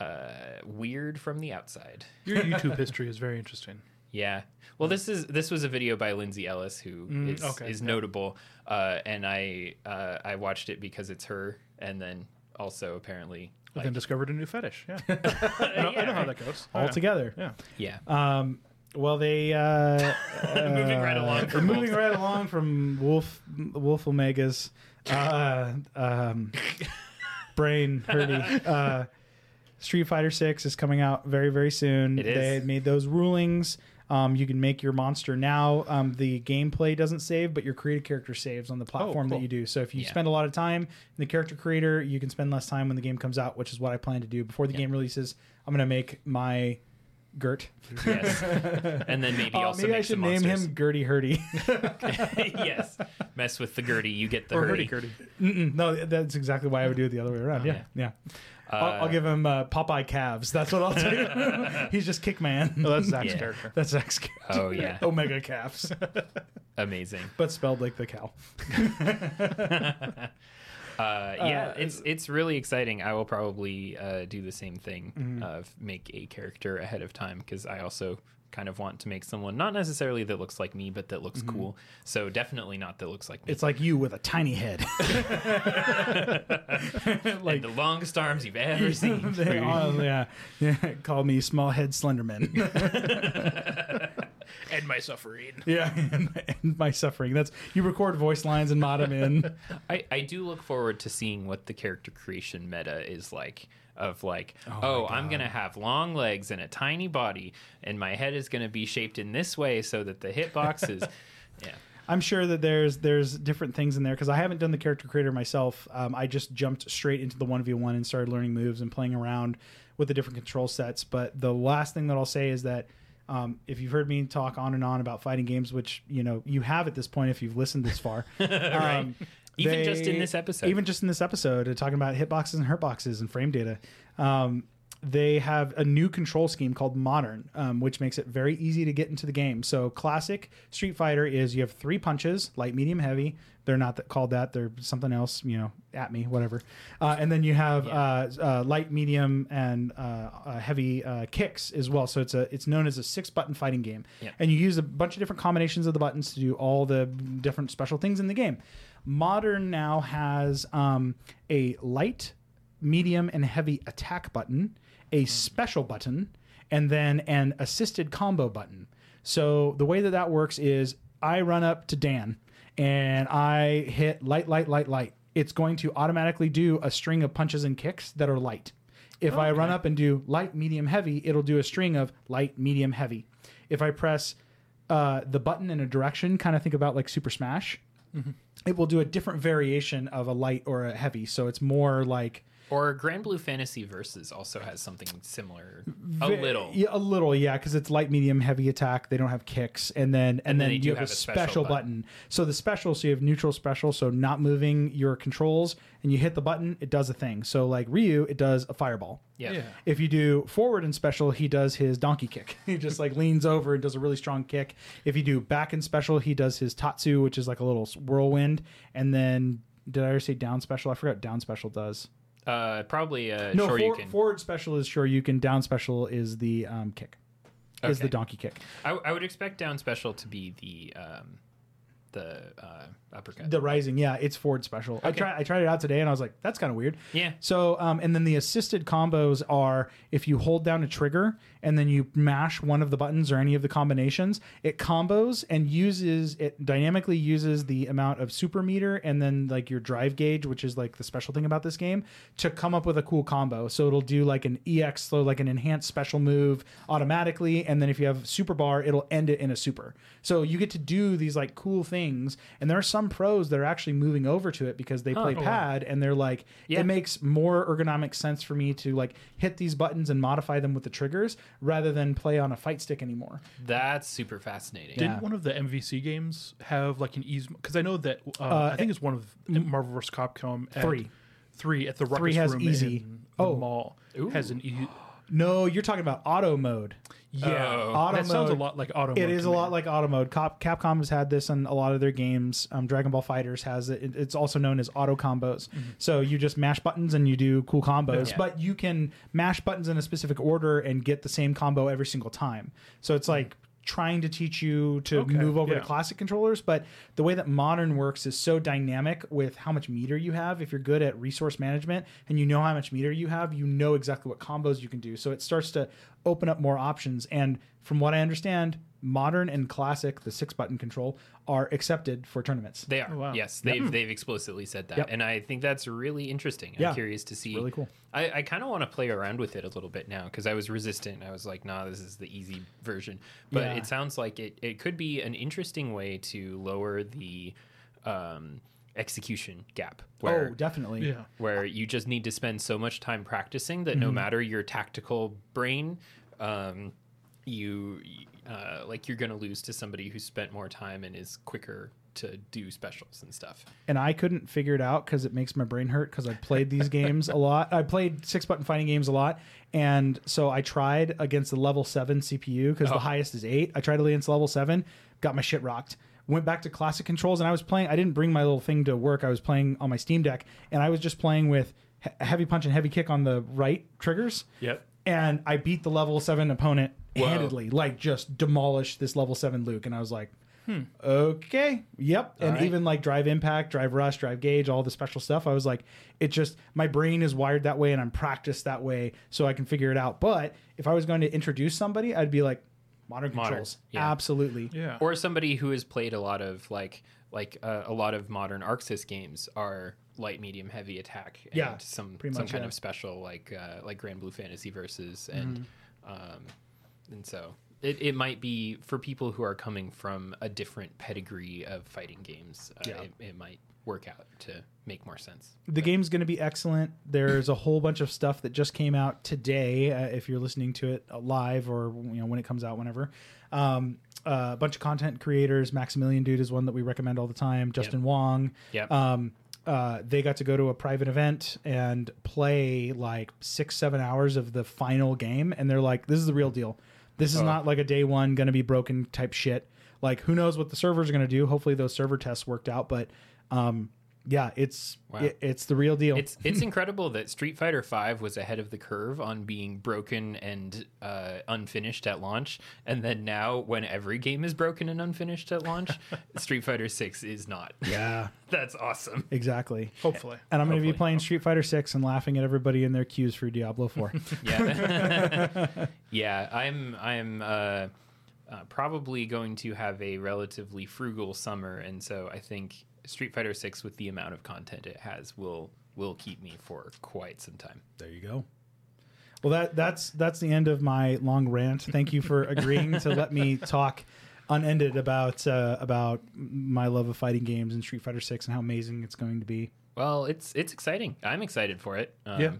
uh, weird from the outside. Your YouTube history is very interesting. Yeah. Well, this is this was a video by Lindsay Ellis, who is Mm, okay, is yeah. notable, uh, and I uh, I watched it because it's her, and then also apparently like, then discovered a new fetish. Yeah. I, know, I know how that goes. All Yeah. together. Yeah. yeah. Um, well, they uh, Moving right uh, along from moving Wolf. right along from Wolf Wolf Omegas, uh, um, Brain Hurdy. Uh, Street Fighter Six is coming out very very soon. It is. They made those rulings. Um, you can make your monster now. Um, the gameplay doesn't save, but your created character saves on the platform that cool. you do. So if you Yeah. spend a lot of time in the character creator, you can spend less time when the game comes out, which is what I plan to do before the game releases. I'm gonna make my Gert. Yes. and then maybe Uh, also maybe make I should some name monsters. him Gertie Hurdy. yes. Mess with the Gertie, you get the Or Hurdy. hurdy-gurdy. No, that's exactly why I would do it the other way around. Yeah, yeah. I'll, I'll give him uh, Popeye calves. That's what I'll do. He's just Kickman. Oh, that's Zach's Yeah. character. That's Zach's character. Oh yeah, Omega calves, amazing. but spelled like the cow. Uh, yeah, Uh, it's it's really exciting. I will probably uh, do the same thing Mm-hmm. of make a character ahead of time because I also kind of want to make someone not necessarily that looks like me, but that looks cool. So definitely not that looks like me. Mm-hmm. It's like you with a tiny head. like the longest arms you've ever seen. They are- yeah. yeah. Call me small head Slenderman. And my suffering. yeah, and, and my suffering. That's you record voice lines and mod them in. I, I do look forward to seeing what the character creation meta is like. Of like, my oh, I'm gonna have long legs and a tiny body, and my head is gonna be shaped in this way so that the hitbox is, yeah. I'm sure that there's there's different things in there because I haven't done the character creator myself. Um, I just jumped straight into the one v one and started learning moves and playing around with the different control sets. But the last thing that I'll say is that um, if you've heard me talk on and on about fighting games, which you know you have at this point if you've listened this far, um, Even just in this episode. even just in this episode, talking about hitboxes and hurtboxes and frame data. Um, they have a new control scheme called Modern, um, which makes it very easy to get into the game. So, classic Street Fighter is you have three punches, light, medium, heavy. They're not that, called that; they're something else. You know, at me, whatever. Uh, and then you have uh, uh, light, medium, and uh, uh, heavy uh, kicks as well. So it's a it's known as a six button fighting game, Yeah. and you use a bunch of different combinations of the buttons to do all the different special things in the game. Modern now has um, a light, medium, and heavy attack button, a special button, and then an assisted combo button. So the way that that works is I run up to Dan and I hit light, light, light, light. it's going to automatically do a string of punches and kicks that are light. If I run up and do light, medium, heavy, it'll do a string of light, medium, heavy. If I press uh, the button in a direction, kind of think about like Super Smash, it will do a different variation of a light or a heavy. So it's more like Or Granblue Fantasy Versus also has something similar, a Ve- little. yeah, a little, yeah, because it's light, medium, heavy attack. They don't have kicks, and then and, And then then, you have, have a a special, special button. So the special, so you have neutral special, so not moving your controls, and you hit the button, it does a thing. So like Ryu, it does a fireball. Yeah. Yeah. If you do forward and special, he does his donkey kick. he just like leans over and does a really strong kick. If you do back and special, he does his tatsu, which is like a little whirlwind. And then did I already say down special? I forgot what down special does. Uh, probably uh, No, for- forward special is sure you can. Down special is the um, kick. Is Okay. the donkey kick. I, I would expect down special to be the um, the uh, uppercut. The rising, yeah, it's forward special. I Okay. tried I tried it out today and I was like, that's kind of weird. Yeah. So, um, and then the assisted combos are if you hold down a trigger and then you mash one of the buttons or any of the combinations, it combos and uses it dynamically uses the amount of super meter and then like your drive gauge, which is like the special thing about this game, to come up with a cool combo. So it'll do like an EX, so like an enhanced special move automatically, and then if you have super bar, it'll end it in a super. So you get to do these like cool things, and there are some pros that are actually moving over to it because they play oh, pad and they're like, Yeah. it makes more ergonomic sense for me to like hit these buttons and modify them with the triggers rather than play on a fight stick anymore. That's super fascinating. Didn't one of the MVC games have like an ease? Because I know that uh, I think it's one of Marvel vs. Capcom at- Three. Three at the Ruckus Three has room easy. in the Oh. mall has an e- No, you're talking about auto mode. yeah. Oh. Auto that sounds a lot like auto. It mode is to a me. lot like auto mode. Cap- Capcom has had this in a lot of their games. Um, Dragon Ball FighterZ has it. It- It's also known as auto combos. So you just mash buttons and you do cool combos, Yeah. but you can mash buttons in a specific order and get the same combo every single time. So it's like trying to teach you to Okay, move over yeah. to classic controllers, but the way that modern works is so dynamic with how much meter you have. If you're good at resource management and you know how much meter you have, you know exactly what combos you can do. So it starts to open up more options. And from what I understand, modern and classic, the six button control, are accepted for tournaments. They are. Oh, wow. Yes, they've they've explicitly said that, Yep. and I think that's really interesting. I'm curious to see. really cool. I, I kind of want to play around with it a little bit now because I was resistant. I was like, "Nah, this is the easy version." But Yeah. it sounds like it it could be an interesting way to lower the um, execution gap. Where, oh, definitely. Yeah. where you just need to spend so much time practicing that no Mm-hmm. matter your tactical brain, um, you uh, like you're going to lose to somebody who spent more time and is quicker to do specials and stuff. and I couldn't figure it out because it makes my brain hurt because I played these games a lot. I played six button fighting games a lot, and so I tried against the level seven CPU because Oh. the highest is eight. I tried against level seven, got my shit rocked. Went back to classic controls, and I was playing. I didn't bring my little thing to work. I was playing on my Steam Deck, and I was just playing with he- heavy punch and heavy kick on the right triggers. Yep. And I beat the level seven opponent. Handedly, like just demolished this level seven Luke, and I was like. Okay. Yep. And right. even like drive impact, drive rush, drive gauge, all the special stuff. I was like, it just my brain is wired that way and I'm practiced that way so I can figure it out. But if I was going to introduce somebody, I'd be like, modern Modern, controls. yeah. Absolutely. Yeah. Or somebody who has played a lot of like like uh, a lot of modern Arc Sys games are light, medium, heavy attack, and Yeah, some pretty some much, kind yeah. Mm-hmm. of special like uh, like Granblue Fantasy versus and um, and so it, it might be for people who are coming from a different pedigree of fighting games. Uh, Yeah. it, it might work out to make more sense. The game's going to be excellent. There's a whole bunch of stuff that just came out today. Uh, if you're listening to it live or you know when it comes out, whenever. Um, uh, a bunch of content creators. Maximilian Dood is one that we recommend all the time. Justin Wong. Yep. Um, uh, they got to go to a private event and play like six, seven hours of the final game, and they're like, "This is the real deal. This is Oh. not like a day one gonna be broken type shit. Like, who knows what the servers are gonna do? Hopefully, those server tests worked out, but." Um, yeah, it's Wow. it, it's the real deal. It's it's incredible that Street Fighter V was ahead of the curve on being broken and uh, unfinished at launch, and then now when every game is broken and unfinished at launch, Street Fighter Six is not. yeah, That's awesome. exactly. Hopefully. And I'm going to be playing Street Fighter Six and laughing at everybody in their queues for Diablo Four. Yeah, yeah. I'm I'm uh, uh, probably going to have a relatively frugal summer, and so I think Street Fighter Six with the amount of content it has will will keep me for quite some time. There you go. Well, that that's that's the end of my long rant. Thank you for agreeing to let me talk unended about uh, about my love of fighting games and Street Fighter Six and how amazing it's going to be. Well, it's it's exciting. I'm excited for it. Um, Yeah.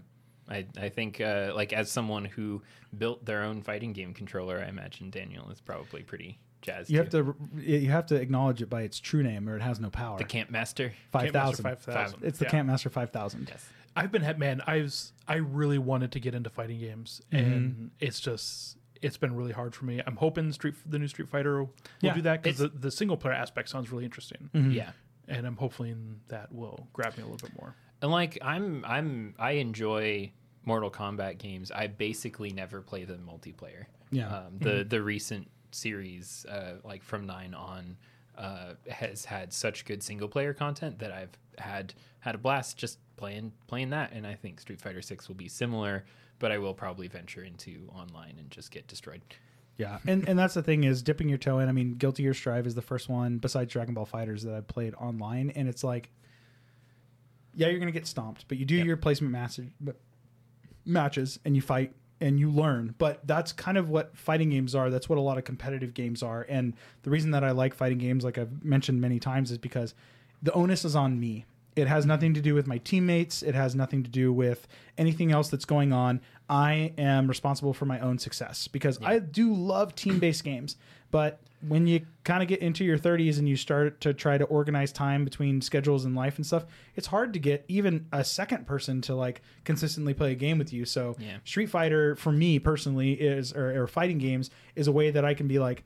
I I think uh, like as someone who built their own fighting game controller, I imagine Daniel is probably pretty jazzed. You have to you have to acknowledge it by its true name, or it has no power. the Camp Master. Camp Master 5000. It's the Yeah. Camp Master Five Thousand. Yes. I've been man. I was I really wanted to get into fighting games, mm-hmm. and it's just it's been really hard for me. I'm hoping Street the new Street Fighter will Yeah, do that because the, the single player aspect sounds really interesting, mm-hmm. Yeah. and I'm hoping that will grab me a little bit more. And like I'm I'm I enjoy Mortal Kombat games. I basically never play the multiplayer. Yeah. Um, the mm-hmm. the recent series, uh, like from nine on, uh, has had such good single player content that I've had had a blast just playing playing that. And I think Street Fighter Six will be similar, but I will probably venture into online and just get destroyed. Yeah, and and that's the thing is dipping your toe in. I mean, Guilty Gear Strive is the first one besides Dragon Ball FighterZ that I played online, and it's like, yeah, you're gonna get stomped, but you do Yep. your placement matches, matches, and you fight and you learn. But that's kind of what fighting games are. That's what a lot of competitive games are. And the reason that I like fighting games, like I've mentioned many times, is because the onus is on me. It has nothing to do with my teammates. It has nothing to do with anything else that's going on. I am responsible for my own success because I do love team based games. But when you kind of get into your 30s and you start to try to organize time between schedules and life and stuff, it's hard to get even a second person to like consistently play a game with you. So Yeah. Street Fighter for me personally is or, or fighting games is a way that I can be like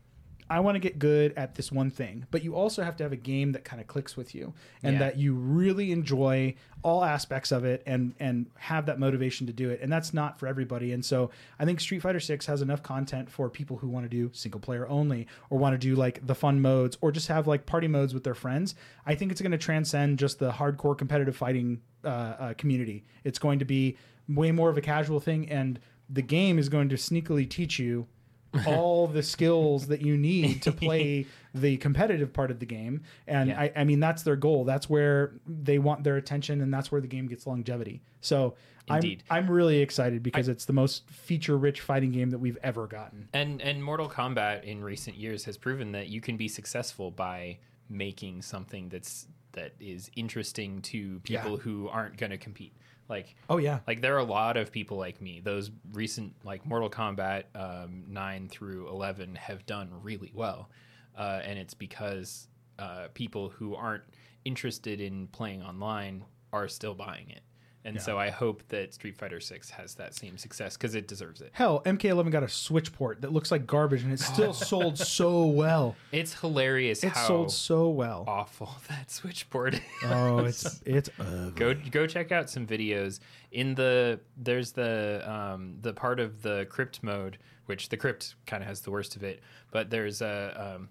I want to get good at this one thing, but you also have to have a game that kind of clicks with you and Yeah. that you really enjoy all aspects of it and and have that motivation to do it. And that's not for everybody. And so I think Street Fighter 6 has enough content for people who want to do single player only or want to do like the fun modes or just have like party modes with their friends. I think it's going to transcend just the hardcore competitive fighting uh, uh, community. It's going to be way more of a casual thing and the game is going to sneakily teach you all the skills that you need to play the competitive part of the game. And Yeah. I, I mean, that's their goal. That's where they want their attention, and that's where the game gets longevity. So Indeed. I'm, I'm really excited because it's the most feature rich fighting game that we've ever gotten. And and Mortal Kombat in recent years has proven that you can be successful by making something that's that is interesting to people Yeah. who aren't going to compete. Like Oh, yeah. like there are a lot of people like me. Those recent like Mortal Kombat um, nine through eleven have done really well, uh, and it's because uh, people who aren't interested in playing online are still buying it. And so I hope that Street Fighter Six has that same success because it deserves it. Hell, MK11 got a Switch port that looks like garbage, and it still sold so well. It's hilarious It how sold so well. awful that Switch port is. Oh, it's it's ugly. go go check out some videos in the there's the um the part of the crypt mode which the crypt kind of has the worst of it but there's a um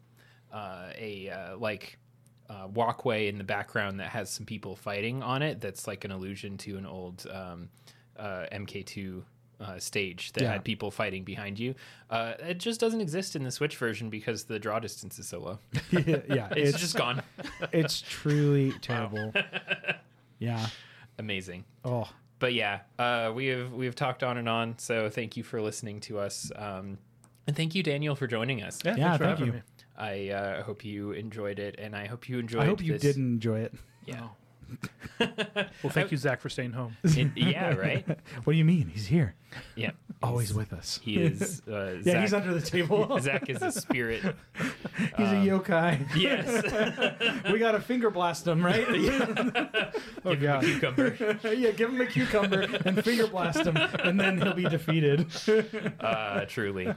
uh, a uh, like uh, walkway in the background that has some people fighting on it that's like an allusion to an old um uh mk2 uh, stage that Yeah. had people fighting behind you. Uh, it just doesn't exist in the Switch version because the draw distance is so low. yeah, yeah, It's, just gone. it's truly terrible. Yeah. Amazing. Oh, but yeah, uh, we have we have talked on and on. So thank you for listening to us, um, and thank you, Daniel, for joining us. Yeah, Yeah, thank you. me. I uh, hope you enjoyed it, and I hope you enjoyed. I hope you this- didn't enjoy it. Yeah, Well, thank you, Zack, for staying home. It- yeah, right. What do you mean? He's here, Yeah, always with us. he is. Uh, yeah, Zack, he's under the table. Zack is a spirit. he's a yokai. Yes, we got to finger blast him, right? oh Give him a god. cucumber. yeah, give him a cucumber and finger blast him, and then he'll be defeated. Uh, truly.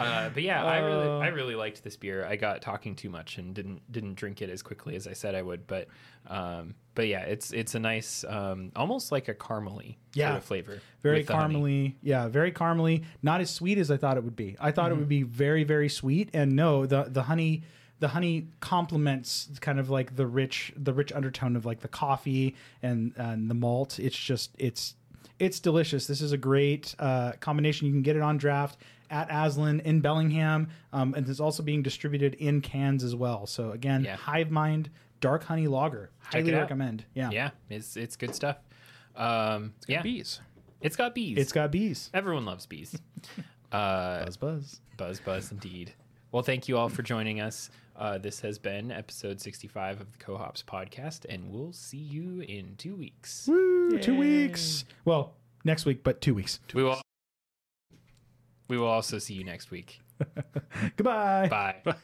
Uh, but yeah, I really, Uh. I really liked this beer. I got talking too much and didn't didn't drink it as quickly as I said I would. But um, but yeah, it's it's a nice, um, almost like a caramely Yeah. sort of flavor. Very caramely. Yeah, very caramely. Not as sweet as I thought it would be. I thought it would be very, very sweet. And no, the the honey the honey complements kind of like the rich the rich undertone of like the coffee and and the malt. It's just it's it's delicious. This is a great uh, combination. You can get it on draft at Aslan in Bellingham, um, and it's also being distributed in cans as well. So again, Yeah. Hive Mind Dark Honey Lager. Highly recommend. Yeah. Yeah, it's it's good stuff. Um, yeah, Bees. it's got bees. It's got bees. everyone loves bees. uh, Buzz buzz. Buzz, buzz, indeed. Well, thank you all for joining us. Uh, this has been episode 65 of the Cohops podcast, and we'll see you in two weeks. Woo, two weeks. Well, next week, but two weeks. We will. We will also see you next week. Goodbye. Bye.